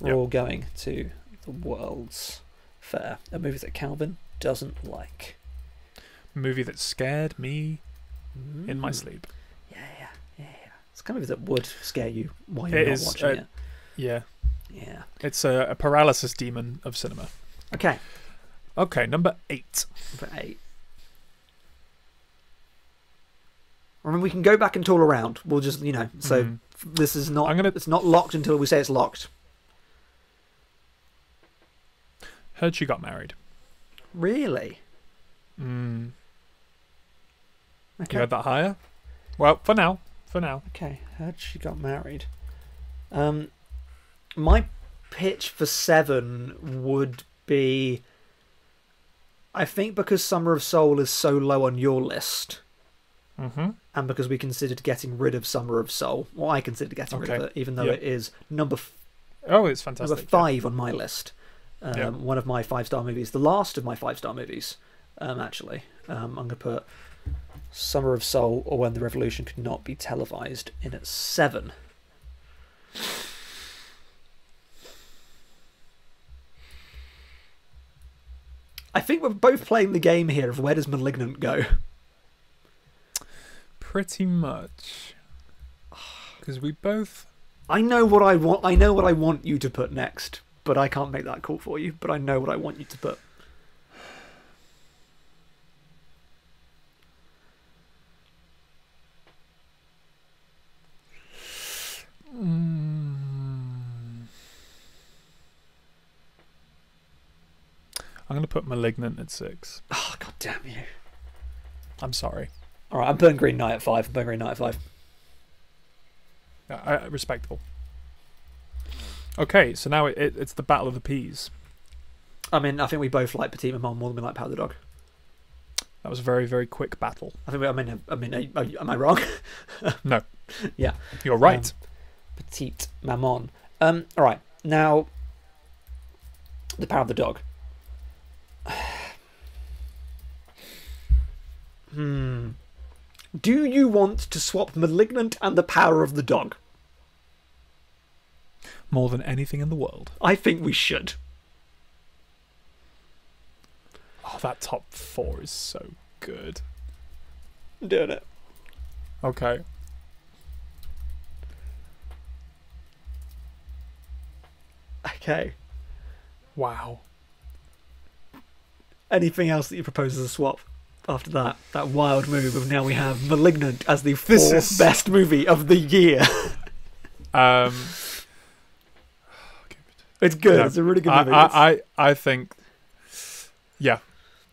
We're Yeah. all going to the World's Fair, a movie that Calvin doesn't like. A movie that scared me in my Mm. sleep. Yeah, yeah, yeah, yeah. It's kind of movie that would scare you while you're It not is, watching uh, it. Yeah. Yeah. It's a, a paralysis demon of cinema. Okay, Okay, number eight. for eight. I mean, we can go back and tool around. We'll just, you know, so Mhm. this is not. I'm gonna- It's not locked until we say it's locked. Heard she got married. Really? Mm. Okay. You had that higher? Well, for now. For now. Okay. Heard she got married. Um, my pitch for seven would be. I think because Summer of Soul is so low on your list, Mm-hmm. And because we considered getting rid of Summer of Soul, or I considered getting rid of it, even though Yeah. it is number f- Oh, it's fantastic. number five on my list. Um, Yeah. One of my five star movies, the last of my five star movies, um, actually. Um, I'm going to put Summer of Soul, or When the Revolution Could Not Be Televised, in at seven. I think we're both playing the game here of where does Malignant go? Pretty much. Because we both. I know what I want. I know what I want you to put next, but I can't make that call for you. But I know what I want you to put. Mm. I'm going to put Malignant at six. Oh god damn you! I'm sorry. All right, I'm putting Green Knight at five. I'm putting Green Knight at five. Uh, respectable. Okay, so now it, it, it's the Battle of the Peas. I mean, I think we both like Petite Maman more than we like Powder Dog. That was a very, very quick battle. I think. We, I mean, I mean, are, are, am I wrong? No. Yeah. You're right. Petite Maman. Um. All right. Now, the Power of the Dog. hmm. Do you want to swap Malignant and the Power of the Dog? More than anything in the world. I think we should. Oh, that top four is so good. I'm doing it. Okay. Okay. Wow. Anything else that you propose as a swap after that? That wild move of now we have Malignant as the This fourth is- best movie of the year. Um, it's good. Yeah. It's a really good movie. I, I, I think, yeah,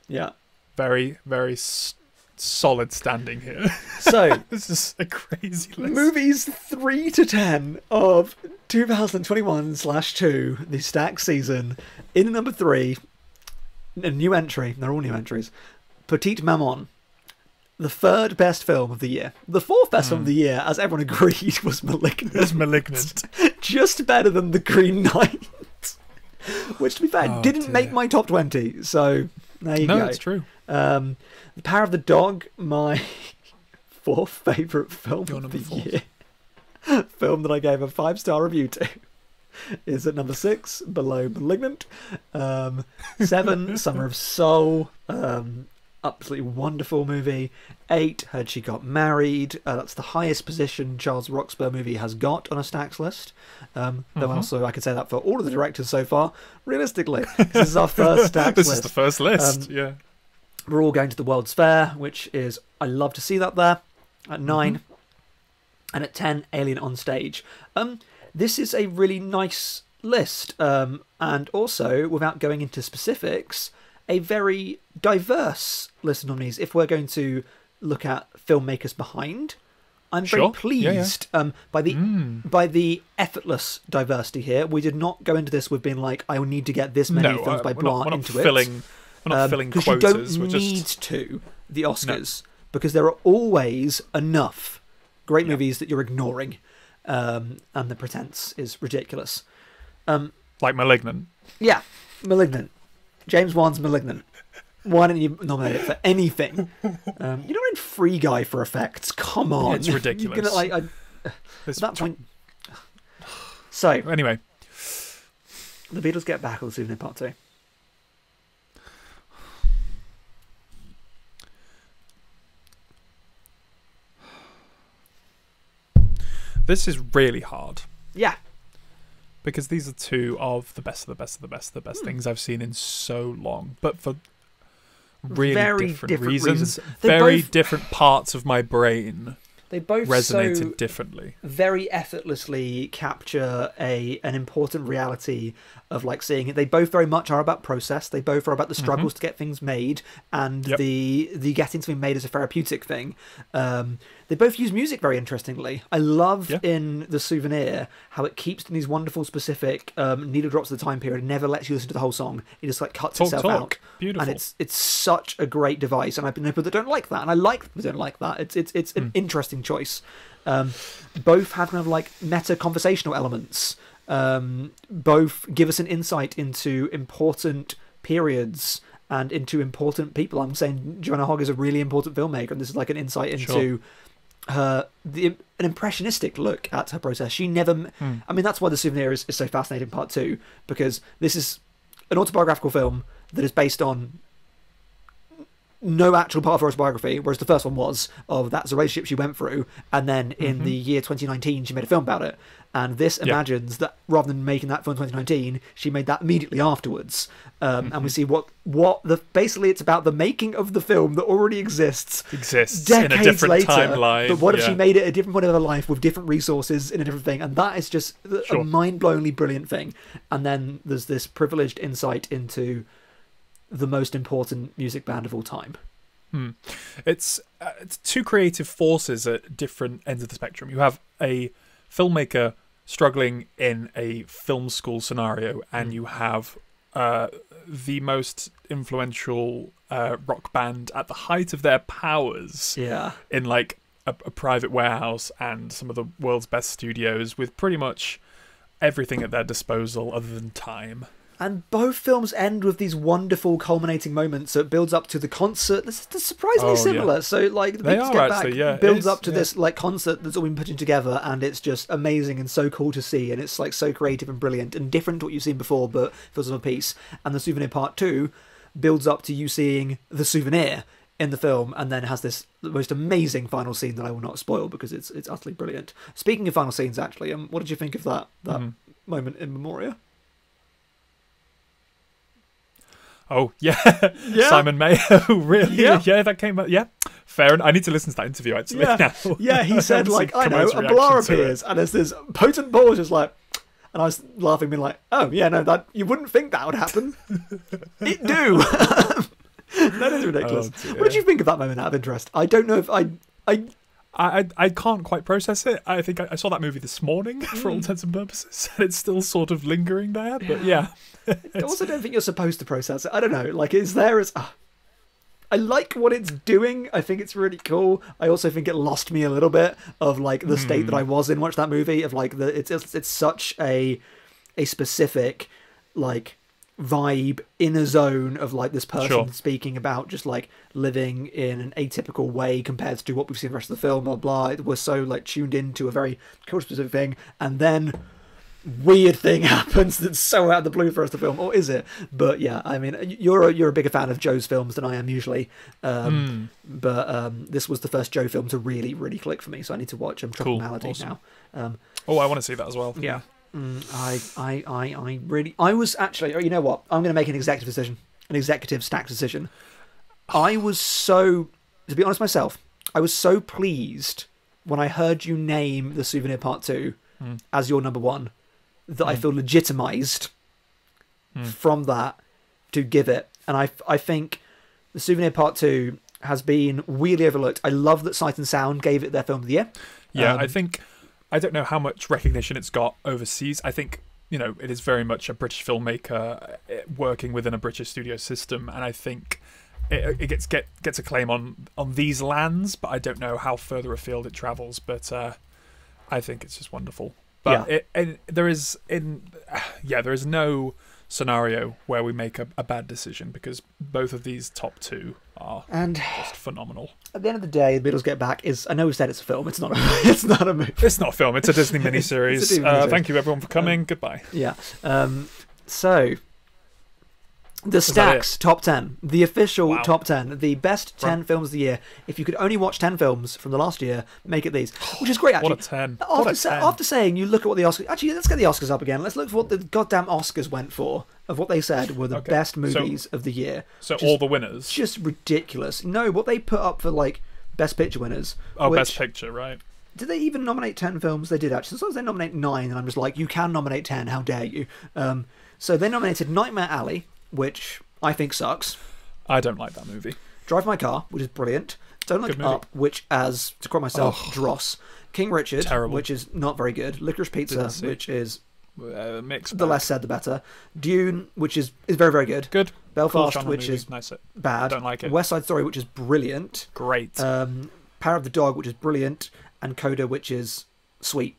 yeah. very, very s- solid standing here. So this is a crazy list. movies three to ten of 2021 slash two, the stack season. In number three, a new entry. They're all new entries. Petite Maman, the third best film of the year. The fourth best film of the year, as everyone agreed, was Malignant. It's malignant. Just better than The Green Knight. Which, to be fair, Oh, didn't dear. make my top 20. So, there you no, go. No, it's true. Um, the Power of the Dog, my fourth favourite film Your of the four. year. film that I gave a five star review to. Is at number six, below Malignant. Um, seven, Summer of Soul. Um, absolutely wonderful movie. Eight, Heard She Got Married. Uh, that's the highest position Charles Roxburgh movie has got on a stacks list. Um, though Mhm. also I could say that for all of the directors so far. Realistically, this is our first stacks this list. This is the first list. Um, yeah. We're all going to the World's Fair, which is I love to see that there. At 9 and at ten, Alien on Stage. Um, this is a really nice list, um, and also without going into specifics, a very diverse list of nominees. If we're going to look at filmmakers behind, I'm very Sure. Yeah, yeah. pleased Um, by the Mm. by the effortless diversity here. We did not go into this with being like, I need to get this many no, films uh, by we're not, we're into it filling, We're not um, filling quotas. You we're don't just need to the Oscars because there are always enough great Yeah. movies that you're ignoring, um, and the pretense is ridiculous. Um, like malignant. yeah, *Malignant*. James Wan's *Malignant*. Why don't you nominate it for anything? Um, you're not in Free Guy for effects. Come on, It's You're ridiculous. gonna, like, I, at that point. So Anyway, the Beatles get back on the Souvenir Part Two. this is really hard Yeah, because these are two of the best of the best of the best of the best things I've seen in so long, but for really Very different, different reasons. reasons. Very both- different parts of my brain they both resonated so differently. very effortlessly capture a an important reality of like seeing it. They both very much are about process. They both are about the struggles to get things made and Mm-hmm. Yep. the the getting something made as a therapeutic thing. Um, they both use music very interestingly. I love Yeah. in the souvenir how it keeps in these wonderful specific um, needle drops of the time period. Never lets you listen to the whole song. It just like cuts Talk, itself talk. out Beautiful. and it's it's such a great device. And I've been people that don't like that, and I like people that don't like that. It's it's it's an interesting choice. Um, both have kind of like meta conversational elements. Um, both give us an insight into important periods and into important people. I'm saying Joanna Hogg is a really important filmmaker, and this is like an insight into Sure. Her the an impressionistic look at her process. She never. Hmm. I mean, that's why the souvenir is, is so fascinating. Part two, because this is an autobiographical film that is based on no actual part of her autobiography, whereas the first one was of that's a relationship she went through, and then in the year 2019 she made a film about it. And this Mm-hmm. Yeah. imagines that rather than making that film in 2019, she made that immediately afterwards. Um, Mm-hmm. And we see what what the basically it's about the making of the film that already exists Exists decades in a different later. timeline. But what if yeah. she made it a different point of her life with different resources in a different thing? And that is just a mind-blowingly brilliant thing. And then there's this privileged insight into the most important music band of all time. Hmm. It's, uh, it's two creative forces at different ends of the spectrum. You have a filmmaker struggling in a film school scenario, and you have uh, the most influential uh, rock band at the height of their powers Yeah. in like a, a private warehouse and some of the world's best studios with pretty much everything at their disposal other than time. And both films end with these wonderful culminating moments that builds up to the concert. This is surprisingly Oh, yeah. similar. So like the They are Get actually, Back yeah, builds up to yeah. this like concert that's all been put together, and it's just amazing and so cool to see, and it's like so creative and brilliant and different to what you've seen before, but feels of a piece. And the Souvenir Part Two builds up to you seeing the souvenir in the film, and then has this most amazing final scene that I will not spoil because it's it's utterly brilliant. Speaking of final scenes, actually, um, what did you think of that that Mhm. moment in Memoria? Oh yeah, Yeah. Simon Mayo, oh, really? Yeah. Yeah. that came out. Yeah, fair. And I need to listen to that interview actually. Yeah, yeah. He said like, I know, a Blar appears, and there's this potent pause, just like, and I was laughing, being like, oh yeah, no, that you wouldn't think that would happen. it do. that is ridiculous. Oh, what did you think of that moment? Out of interest, I don't know if I, I, I, I can't quite process it. I think I, I saw that movie this morning for all intents and purposes, and it's still sort of lingering there. But yeah, I also don't think you're supposed to process it. I don't know. Like it's there as. ah. I like what it's doing. I think it's really cool. I also think it lost me a little bit of like the state that I was in watch that movie. Of like the it's it's, it's such a a specific like vibe in a zone of like this person Sure. speaking about just like living in an atypical way compared to what we've seen the rest of the film blah blah we're so like tuned into a very culture specific thing and then weird thing happens that's so out of the blue for us to film, or is it? But yeah, I mean, you're a, you're a bigger fan of Joe's films than I am usually. Um, Hmm. But um, this was the first Joe film to really, really click for me, so I need to watch um, Tropical Cool, Malady awesome. now. Um, oh, I want to see that as well. yeah, mm, I, I, I, I really, I was actually, oh, you know what? I'm going to make an executive decision, an executive stack decision. I was so, to be honest myself, I was so pleased when I heard you name the Souvenir Part Two Mm. as your number one that I Mm. feel legitimized Mm. from that to give it. And I, I think the Souvenir Part Two has been weirdly overlooked. I love that Sight and Sound gave it their film of the year. Yeah, Um, I think I don't know how much recognition it's got overseas. I think you know it is very much a British filmmaker uh, working within a British studio system, and I think it, it gets get gets a claim on on these lands, but I don't know how further afield it travels. But uh, I think it's just wonderful. But Yeah. it, and there is in yeah there is no scenario where we make a, a bad decision because both of these top two are And just phenomenal. at the end of the day, The Beatles Get Back is. I know we said it's a film. It's not. A, it's not a movie. It's not a film; it's a Disney It's a miniseries. Disney uh, miniseries. thank you everyone for coming. Goodbye. Yeah. Um, so, the Stacks top 10, the official Wow. top 10, the best 10 Right. films of the year. If you could only watch 10 films from the last year, make it these. Which is great, actually. What a ten! After, what a ten! after saying you look at what the Oscars actually let's get the Oscars up again. Let's look for what the goddamn Oscars went for of what they said were the Okay, best so- movies of the year. so all the winners. Just ridiculous. No, what they put up for like best picture winners. oh, which, best picture, right? Did they even nominate ten films? They did actually. Sometimes they nominate nine, and I'm just like, you can nominate ten. How dare you? Um, so they nominated Nightmare Alley, which I think sucks. I don't like that movie. Drive My Car, which is brilliant. Don't Look Up, which, as to quote myself, dross. King Richard, Terrible. which is not very good. Licorice Pizza, which is Uh, mixed. the bag. less said the better. Dune, which is is very very good. good. Belfast, genre which movie. is nice. Bad. Don't like it. West Side Story, which is brilliant. Great. Um, Power of the Dog, which is brilliant, and Coda, which is sweet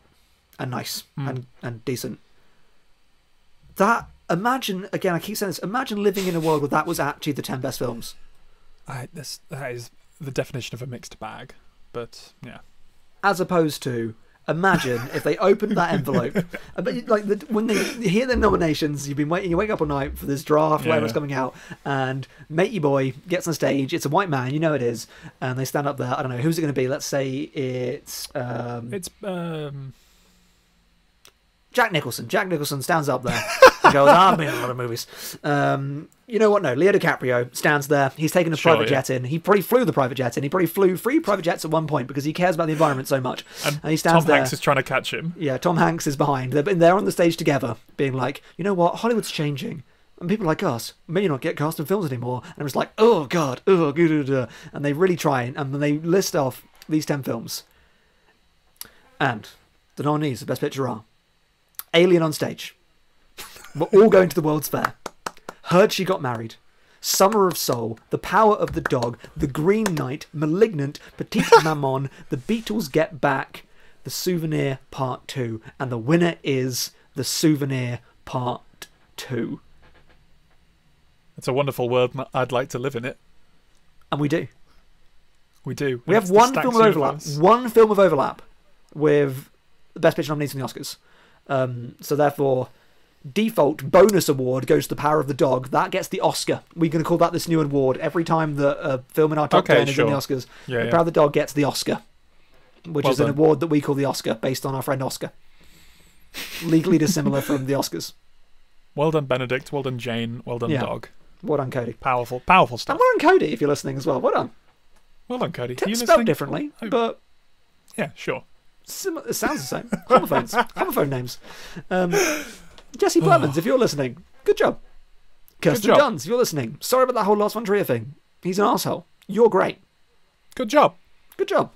and nice Hmm. and and decent. That imagine again. I keep saying this. Imagine living in a world where that was actually the ten best films. I, this, that is the definition of a mixed bag. But yeah, as opposed to imagine if they opened that envelope uh, but like the, when they hear the nominations you've been waiting you wake up all night for this draft Yeah, whatever's yeah. coming out and matey boy gets on stage it's a white man you know it is and they stand up there i don't know who's it going to be let's say it's um, it's um, jack nicholson jack nicholson stands up there and goes i've been in a lot of movies um, you know what no leo dicaprio stands there he's taken a Sure, private yeah. jet in he probably flew the private jet in he probably flew three private jets at one point because he cares about the environment so much and, and he stands Tom there Tom Hanks is trying to catch him. Yeah, Tom Hanks is behind. They're, they're on the stage together, being like, you know what, Hollywood's changing. And people like us may not get cast in films anymore. And I'm just like, oh, God, oh, good. And they really try, and then they list off these 10 films. And the nominees the Best Picture are Alien on Stage. We're all going to the World's Fair. Heard She Got Married. Summer of Soul, The Power of the Dog, The Green Knight, Malignant, Petite Maman, The Beatles Get Back, The Souvenir Part 2. And the winner is The Souvenir Part 2. It's a wonderful world. I'd like to live in it. And we do. We do. We have one film of overlap. One film of overlap with the Best Picture nominees from the Oscars. Um, so therefore, default bonus award goes to The Power of the Dog. That gets the Oscar. We're going to call that this new award every time that a film in our top Okay, 10 is in the. Oscars. Yeah, the yeah. Power of the Dog gets the Oscar, which Well is an award that we call the Oscar based on our friend Oscar. Legally dissimilar from the Oscars. Well done, Benedict. Well done, Jane. Well done, Yeah. Dog. Well done, Cody. Powerful, powerful stuff. And well done, Cody, if you're listening as well. Well done. Well done, Cody. T- You spelled listening? differently, Oh. but Yeah, sure. Sim- it sounds the same. Homophones. Homophone names. Um, Jesse Plemons, if you're listening, good job. Kirsten job. Dunst, if you're listening, sorry about that whole Lars von Trier thing. He's an asshole. You're great. Good job, Good job.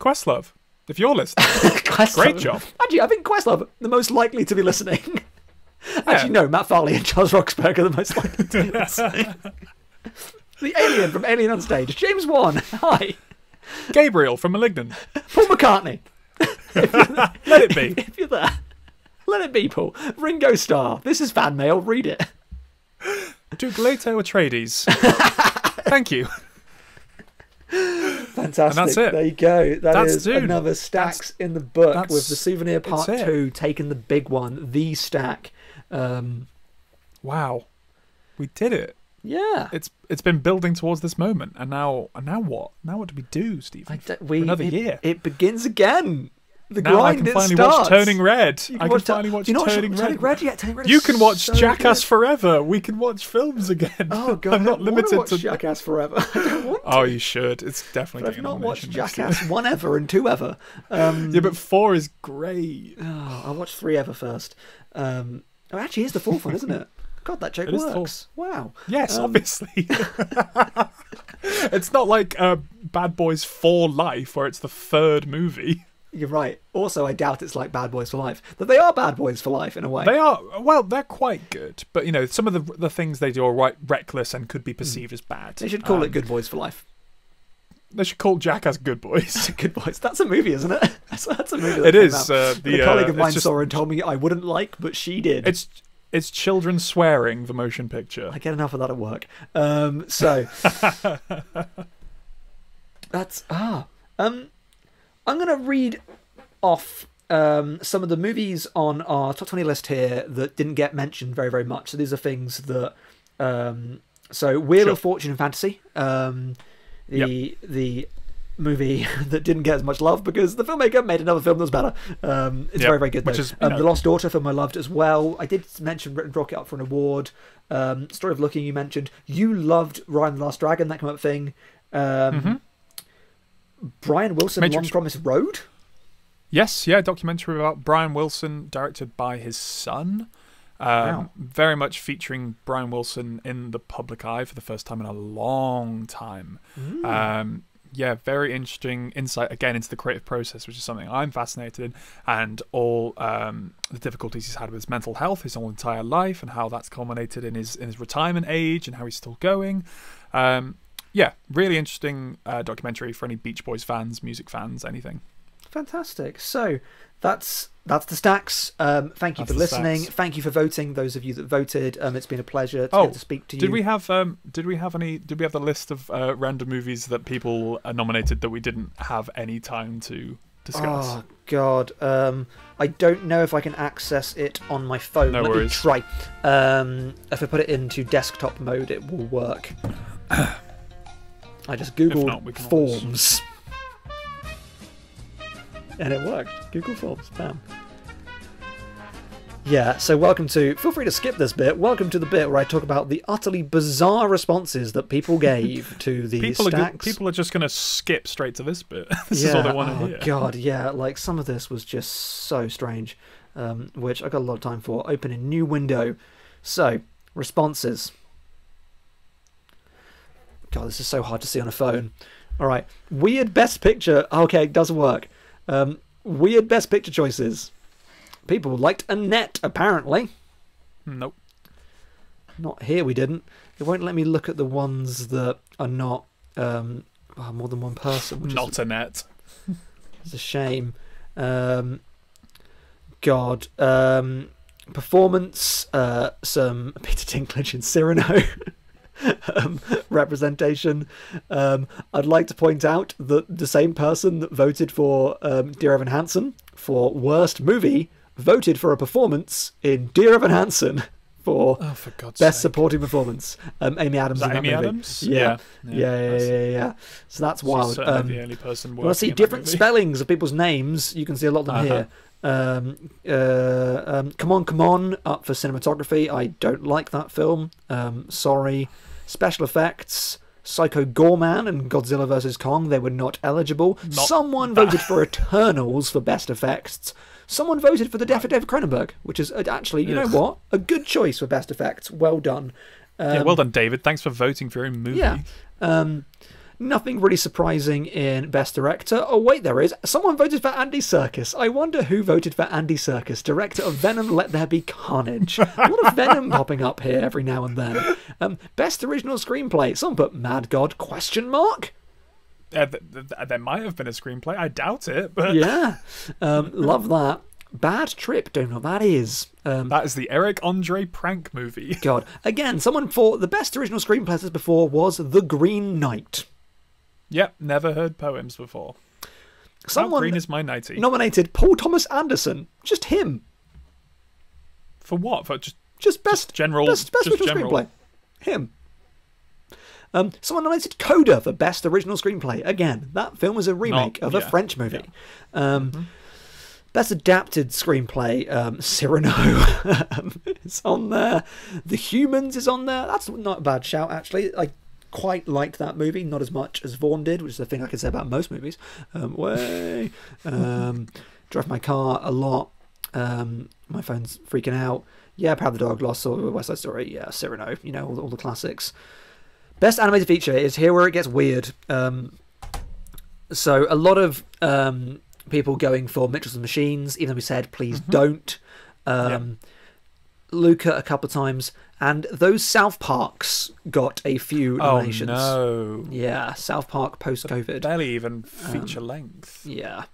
Questlove. If you're listening, Questlove. Great job. Actually, I think Questlove the most likely to be listening. Actually, no, Matt Farley and Charles Roxburgh are the most likely to be listening. the alien from Alien on Stage, James Wan. Hi, Gabriel from *Malignant*. Paul McCartney. Let it be. If you're there, let it be, Paul. Ringo Starr. This is fan mail. Read it. Duke Leto Atreides. Thank you. Fantastic. And that's it. There you go. That That's- is dude, another stacks in the book with the souvenir part two taking the big one, the stack. Um, Wow, we did it. Yeah. It's it's been building towards this moment, and now and now what? Now what do we do, Stephen? I d- we, another it, year. It begins again. The now I grind can it finally starts. watch Turning Red. I can can watch finally watch Do you not watch Turning Red. Turning Red yet? Turning Red You can watch so Jackass good. forever. We can watch films again. Oh god, I'm I not limited to. Jackass forever. I don't want. Oh, you should. It's definitely I've not watched nomination next year. Jackass one ever and two ever. Um, Yeah, but four is great. oh, I'll watch three ever first. Um, oh, actually, here's the fourth one, isn't it? God, that joke It is the works. Wow. Yes, Um, obviously. it's not like uh, Bad Boys for Life, where it's the third movie. You're right. Also, I doubt it's like Bad Boys for Life. That they are Bad Boys for Life in a way. They are well, they're quite good, but you know some of the the things they do are right reckless and could be perceived as bad. They should call Um, it Good Boys for Life. They should call Jackass Good Boys. Good Boys. That's a movie, isn't it? That's, that's a movie. That It is, uh, the, a colleague uh, of mine just- saw and told me I wouldn't like, but she did. it's it's children swearing the motion picture. I get enough of that at work. Um, so that's ah. Um, I'm gonna read off um, some of the movies on our top 20 list here that didn't get mentioned very very much. So these are things that um, so Wheel Sure. of Fortune and Fantasy, um, the the movie that didn't get as much love because the filmmaker made another film that was better. Um, it's Yep, very very good. which though. is, um, know- the Lost Daughter film I loved as well. I did mention Red Rocket up for an award. Um, Story of Looking you mentioned. You loved Raya and the Last Dragon that came up thing. Um, Mhm. Brian Wilson, Matrix- Long Promised Road. Yes, yeah, documentary about Brian Wilson, directed by his son. Um, Wow. Very much featuring Brian Wilson in the public eye for the first time in a long time. Hmm. Um, yeah, very interesting insight again into the creative process, which is something I'm fascinated in, and all um, the difficulties he's had with his mental health his whole entire life, and how that's culminated in his in his retirement age, and how he's still going. Um, yeah, really interesting uh, documentary for any Beach Boys fans, music fans, anything. Fantastic. So that's that's the stacks. Um, thank you That's for listening. stacks. Thank you for voting. Those of you that voted, um, it's been a pleasure to, Oh, to speak to you. Did we have um did we have any did we have the list of uh, random movies that people nominated that we didn't have any time to discuss? Oh God, um, I don't know if I can access it on my phone. No Let me worries. try. Um, if I put it into desktop mode, it will work. I just googled not, can always- forms, and it worked. Google Forms, bam. Yeah, so welcome to. Feel free to skip this bit. Welcome to the bit where I talk about the utterly bizarre responses that people gave to the people are stacks. people are just gonna skip straight to this bit. this is all they want to oh hear. god, yeah. Like some of this was just so strange, um, which I got a lot of time for. Open a new window. So responses. God, this is so hard to see on a phone. All right, weird best picture. Okay, it doesn't work. Um, weird best picture choices. People liked Annette, apparently. Nope. Not here, we didn't. It won't let me look at the ones that are not um, oh, more than one person, is Not a net. It's a shame. Um, God. Um, performance, uh, some Peter Dinklage and Cyrano um, representation. Um, I'd like to point out that the same person that voted for um, Dear Evan Hansen for worst movie voted for a performance in Dear Evan Hansen for Oh, for God's best sake. supporting performance. Um, Amy Adams Is that in Amy that movie. Adams? Yeah. Yeah, yeah, yeah, that's- yeah, yeah. So that's she's wild. certainly Um, the only person well, I see working in that different spellings of people's names. You can see a lot of them Uh-huh. here. Um, uh, um, come on, come on, up for cinematography. I don't like that film. Um, sorry. Special effects. Psycho Goreman and Godzilla vs Kong. They were not eligible. Not Someone voted for Eternals for best effects. Someone voted for the Death of David Cronenberg, which is uh, actually, you know what, a good choice for best effects. Well done. yeah, Um, well done, David. Thanks for voting for your own movie. yeah. Um, nothing really surprising in Best Director. Oh, wait, there is. Someone voted for Andy Serkis. I wonder who voted for Andy Serkis, director of Venom Let There Be Carnage. a lot of Venom popping up here every now and then. Um, best Original Screenplay. Someone put Mad God question mark? Uh, th- th- th- there might have been a screenplay. I doubt it, but Yeah. Um, love that. Bad Trip. Don't know what that is. Um, that is the Eric Andre prank movie. God. Again, someone thought the best original screenplay as before was The Green Knight. Yep, never heard poems before. How green is my nighty? nominated Paul Thomas Anderson. Just him. For what? For just Just best general- best, best just original general. screenplay. Him. Um, someone nominated Coda for best original screenplay. Again, that film was a remake of a French movie. Um, Mm-hmm. Best adapted screenplay, um, Cyrano is on there. The Humans is on there. That's not a bad shout, actually. I quite liked that movie, not as much as Vaughn did, which is the thing I can say about most movies. Um, way. Um, drive my car a lot. Um, my phone's freaking out. Yeah, Power the Dog, Lost Soul, West Side Story. Yeah, Cyrano. You know all, all the classics. Best animated feature is here where it gets weird. Um, so a lot of um, people going for Mitchell's and Machines, even though we said please Mm-hmm. don't. Um, Luca a couple of times, and those South Parks got a few nominations. oh no, Yeah, South Park post COVID. barely even feature length. Yeah.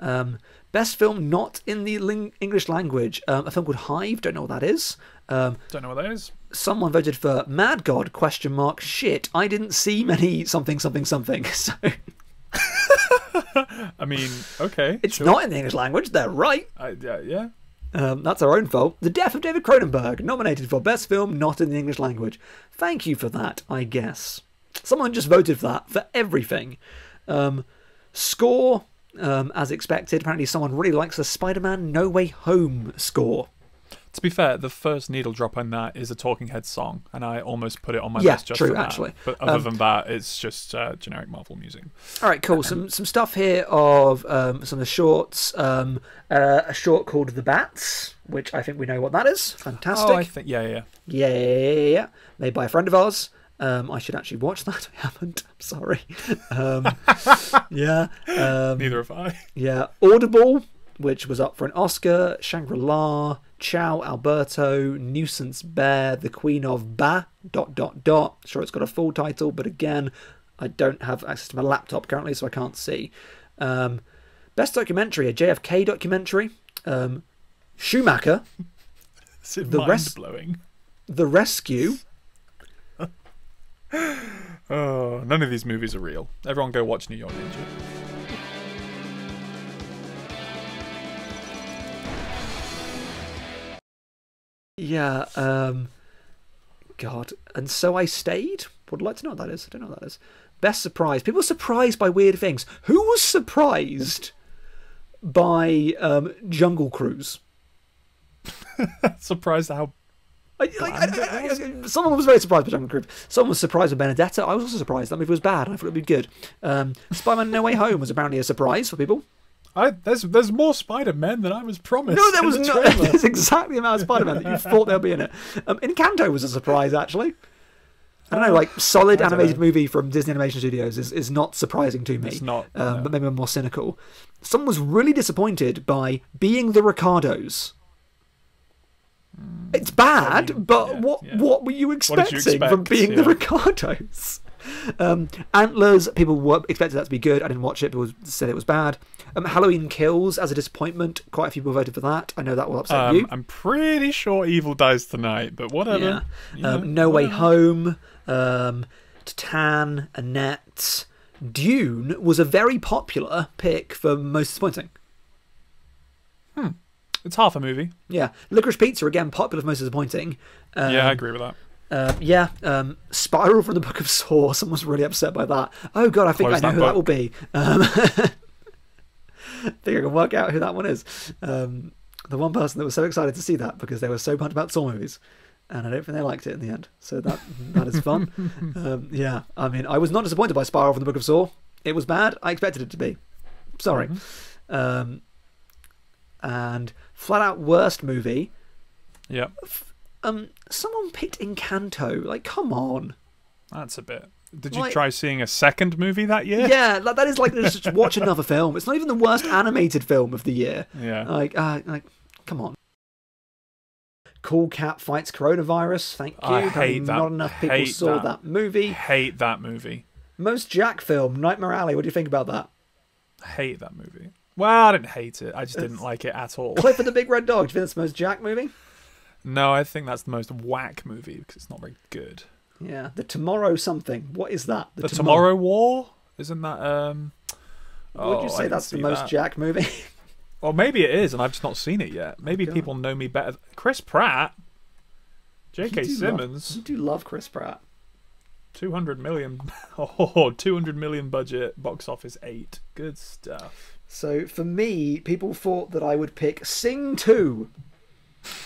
Um, best film not in the ling- English language. Um, a film called Hive. Don't know what that is. Um, Don't know what that is. someone voted for Mad God? Question mark. Shit, I didn't see many something something something. So I mean, okay, it's sure. not in the English language. They're right. I, yeah, yeah. Um, that's our own fault. The Death of David Cronenberg, nominated for Best Film Not in the English Language. Thank you for that, I guess. Someone just voted for that, for everything. Um, score, um, as expected. Apparently, someone really likes the Spider Man No Way Home score. To be fair, the first needle drop on that is a Talking Heads song, and I almost put it on my Yeah, list just true, for that. actually. But other Um, than that, it's just uh, generic Marvel music. All right, cool. Some some stuff here of um, some of the shorts. Um, uh, a short called The Bats, which I think we know what that is. Fantastic. Oh, I think yeah, yeah. Yeah, yeah, yeah, yeah. Made by a friend of ours. Um, I should actually watch that. I haven't. I'm sorry. Um, yeah. Um, Neither have I. yeah. Audible, which was up for an Oscar. Shangri La. Ciao Alberto. Nuisance Bear. The Queen of Ba. Dot dot dot. Sure, it's got a full title, but again, I don't have access to my laptop currently, so I can't see. Um, Best documentary, a JFK documentary. Um, Schumacher, Is it The rest- blowing? The Rescue. Oh, none of these movies are real. Everyone go watch New York Ninja. Yeah. Um, God. And so I stayed. Would like to know what that is. I don't know what that is. Best surprise. People are surprised by weird things. Who was surprised by um, Jungle Cruise? Surprised how I, I, I, someone was very surprised by Jungle Cruise. Someone was surprised by Benedetta. I was also surprised. That movie was bad. I thought it would be good. Um, Spider-Man: No Way Home was apparently a surprise for people. I there's there's more Spider-Man than I was promised. No, there was the not. There's exactly the amount of Spider-Man that you thought there'd be in it. Um, Encanto was a surprise, actually. I don't know, like solid animated know. movie from Disney Animation Studios is, is not surprising to me. It's not, um, no. but maybe I'm more cynical. Someone was really disappointed by Being the Ricardos. It's bad, but yeah, what yeah. what were you did you expecting from expect? Being the Ricardos? Um, Antlers, people were expected that to be good. I didn't watch it. People said it was bad. Um, Halloween Kills as a disappointment. Quite a few people voted for that. I know that will upset Um, you. I'm pretty sure Evil dies tonight, but whatever. Yeah. Um, no Way. Home, um, Titane, Annette. Dune was a very popular pick for most disappointing. Hmm. It's half a movie. Yeah. Licorice Pizza, again, popular for most disappointing. Um, yeah, I agree with that. Uh, yeah, um, Spiral from the Book of Saw. Someone's really upset by that. Oh god, I think Close I know that who that will be. Um, I think I can work out who that one is. Um, the one person that was so excited to see that because they were so pumped about Saw movies, and I don't think they liked it in the end. So that that is fun. um, yeah, I mean, I was not disappointed by Spiral from the Book of Saw. It was bad. I expected it to be. Sorry. Um, and flat out worst movie. Yeah, Um, someone picked Encanto. Like, come on. that's a bit. Did you Like- try seeing a second movie that year? Yeah, like, that is like just watch another film. It's not even the worst animated film of the year. Yeah. Like, uh, like, come on. Cool Cat fights coronavirus. Thank you. I hate that- Not enough people saw that. that. movie. hate that movie. Most Jack film, Nightmare Alley. What do you think about that? I hate that movie. Well, I didn't hate it. I just didn't like it at all. Clifford the Big Red Dog. Do you think that's the most Jack movie? No, I think that's the most whack movie because it's not very good. Yeah. The Tomorrow something. What is that? The Tomo- Tomorrow War isn't that? Um. Would oh, you say that's the most that. Jack movie? Well, maybe it is, and I've just not seen it yet. Maybe God. people know me better. Chris Pratt, J.K. Do love- Simmons, you do love Chris Pratt. 200 million. Oh, 200 million budget, box office eight. Good stuff. So for me, people thought that I would pick Sing 2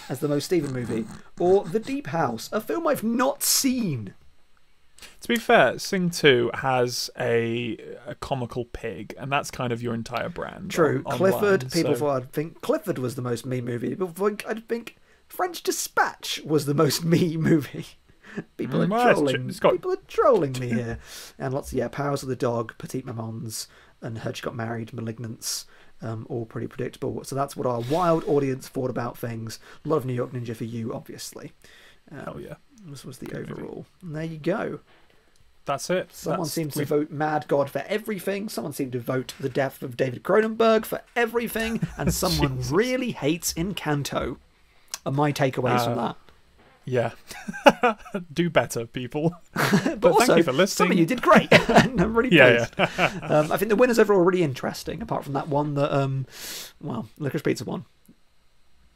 as the most Stephen movie, or The Deep House, a film I've not seen. To be fair, Sing 2 has a, a comical pig, and that's kind of your entire brand. True, on- Clifford. online, people so- thought I'd think Clifford was the most me movie. People think I'd think French Dispatch was the most me movie. People are Mm, trolling. got- People are trolling me here. And lots, of yeah, Powers of the Dog, Petite Mamans, and Hedge Got Married, Malignance, um, all pretty predictable. So that's what our wild audience thought about things. A lot of New York Ninja for you, obviously. Um, Hell yeah. This was the Good overall. And there you go. That's it. Someone That's- seems to we've- vote Mad God for everything. Someone seemed to vote the death of David Cronenberg for everything. And someone really hates Encanto. Are my takeaways from Uh, that. Yeah. Do better, people. But, but also, thank you for some listening. of you did great. and I'm really Yeah, pleased. um, I think the winners overall are really interesting, apart from that one that, um, well, Licorice Pizza won.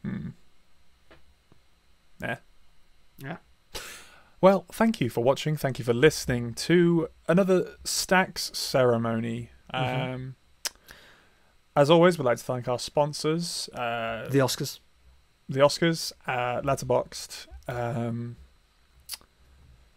Hmm. Yeah. Yeah. Well, thank you for watching. Thank you for listening to another Stacks ceremony. Mhm. Um, as always, we'd like to thank our sponsors, uh, The Oscars. the Oscars, uh, Letterboxd, um,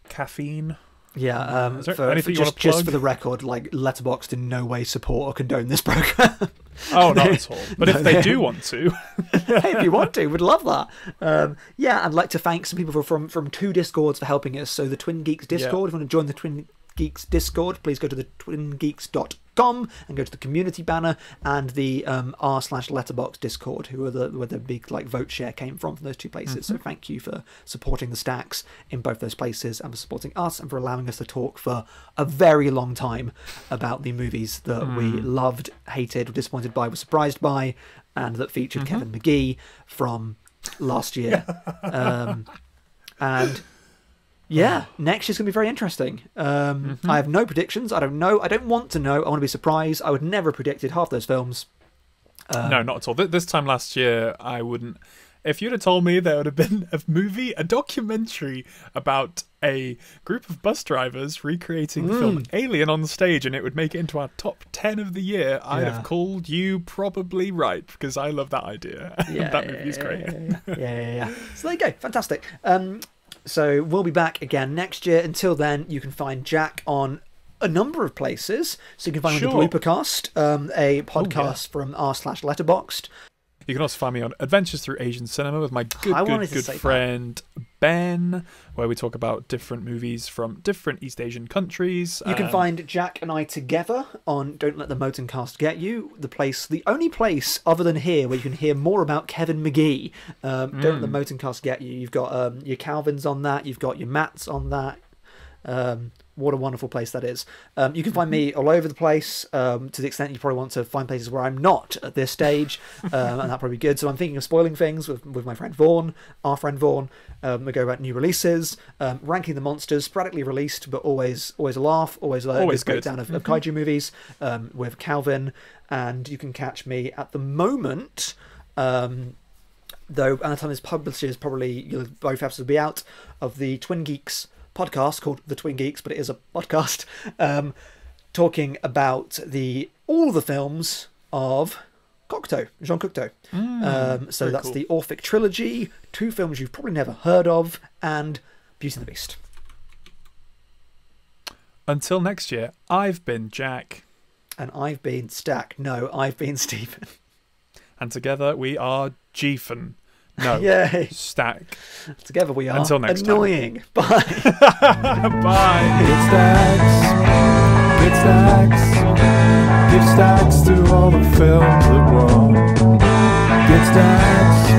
Caffeine. Yeah, um, there for, anything for just, just for the record, like Letterboxd in no way support or condone this program. Oh, not at all. But No, if they they- do want to, hey, if you want to, we'd love that. Um, yeah, I'd like to thank some people from from two discords for helping us. So the Twin Geeks Discord, if you want to join the Twin Geeks Discord, please go to the twingeeks.com and go to the community banner and the um, r slash letterbox Discord, who are the where the big like vote share came from from those two places. So thank you for supporting the stacks in both those places and for supporting us and for allowing us to talk for a very long time about the movies that we loved, hated, were disappointed by, were surprised by, and that featured Kevin McGee from last year. Um, and yeah, next year's gonna be very interesting. Um, I have no predictions. I don't know. I don't want to know. I want to be surprised. I would never have predicted half those films. Um, no, not at all. Th- This time last year, I wouldn't. If you'd have told me there would have been a movie, a documentary about a group of bus drivers recreating the film Mm. Alien on the stage and it would make it into our top 10 of the year, I'd Yeah. have called you probably right because I love that idea. Yeah, that movie's great. Yeah, yeah, yeah, yeah. So there you go. Fantastic. Um, so we'll be back again next year. Until then, you can find Jack on a number of places. So you can find him on Sure. Oh, the Bloopercast, um, a podcast from r slash letterboxd. You can also find me on Adventures Through Asian Cinema with my good, I good, good say that. friend Ben, where we talk about different movies from different East Asian countries. You can Um, find Jack and I together on Don't Let the Motoncast Get You, the place, the only place other than here where you can hear more about Kevin McGee. Um, Don't Let the Motoncast Get You. You've got um, your Calvins on that, you've got your Matts on that. Um, what a wonderful place that is. Um, you can find me all over the place um, to the extent you probably want to find places where I'm not at this stage, um, and that'll probably be good. So I'm thinking of spoiling things with, with my friend Vaughan, our friend Vaughan. Um, we go about new releases, um, ranking the monsters, sporadically released, but always always a laugh, always a Always good breakdown of, of kaiju movies um, with Calvin. And you can catch me at the moment. Um, though by the time this publishes, probably both episodes will be out of the Twin Geeks podcast called The Twin Geeks, but it is a podcast um, talking about the all the films of Cocteau, Jean Cocteau. um, so that's cool. the Orphic trilogy, two films you've probably never heard of, and Beauty and the Beast. Until next year, I've been Jack, And I've been Stack. No, I've been Stephen. and together we are Jeefen. No, Yay! Stack. Together we are Until next time. annoying. Bye. Bye. Get stacks, get stacks, give stacks to all the films that won. Get stacks,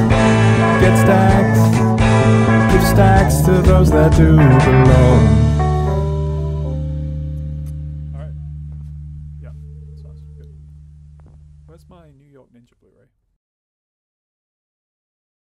get stacks, give stacks to those that do belong.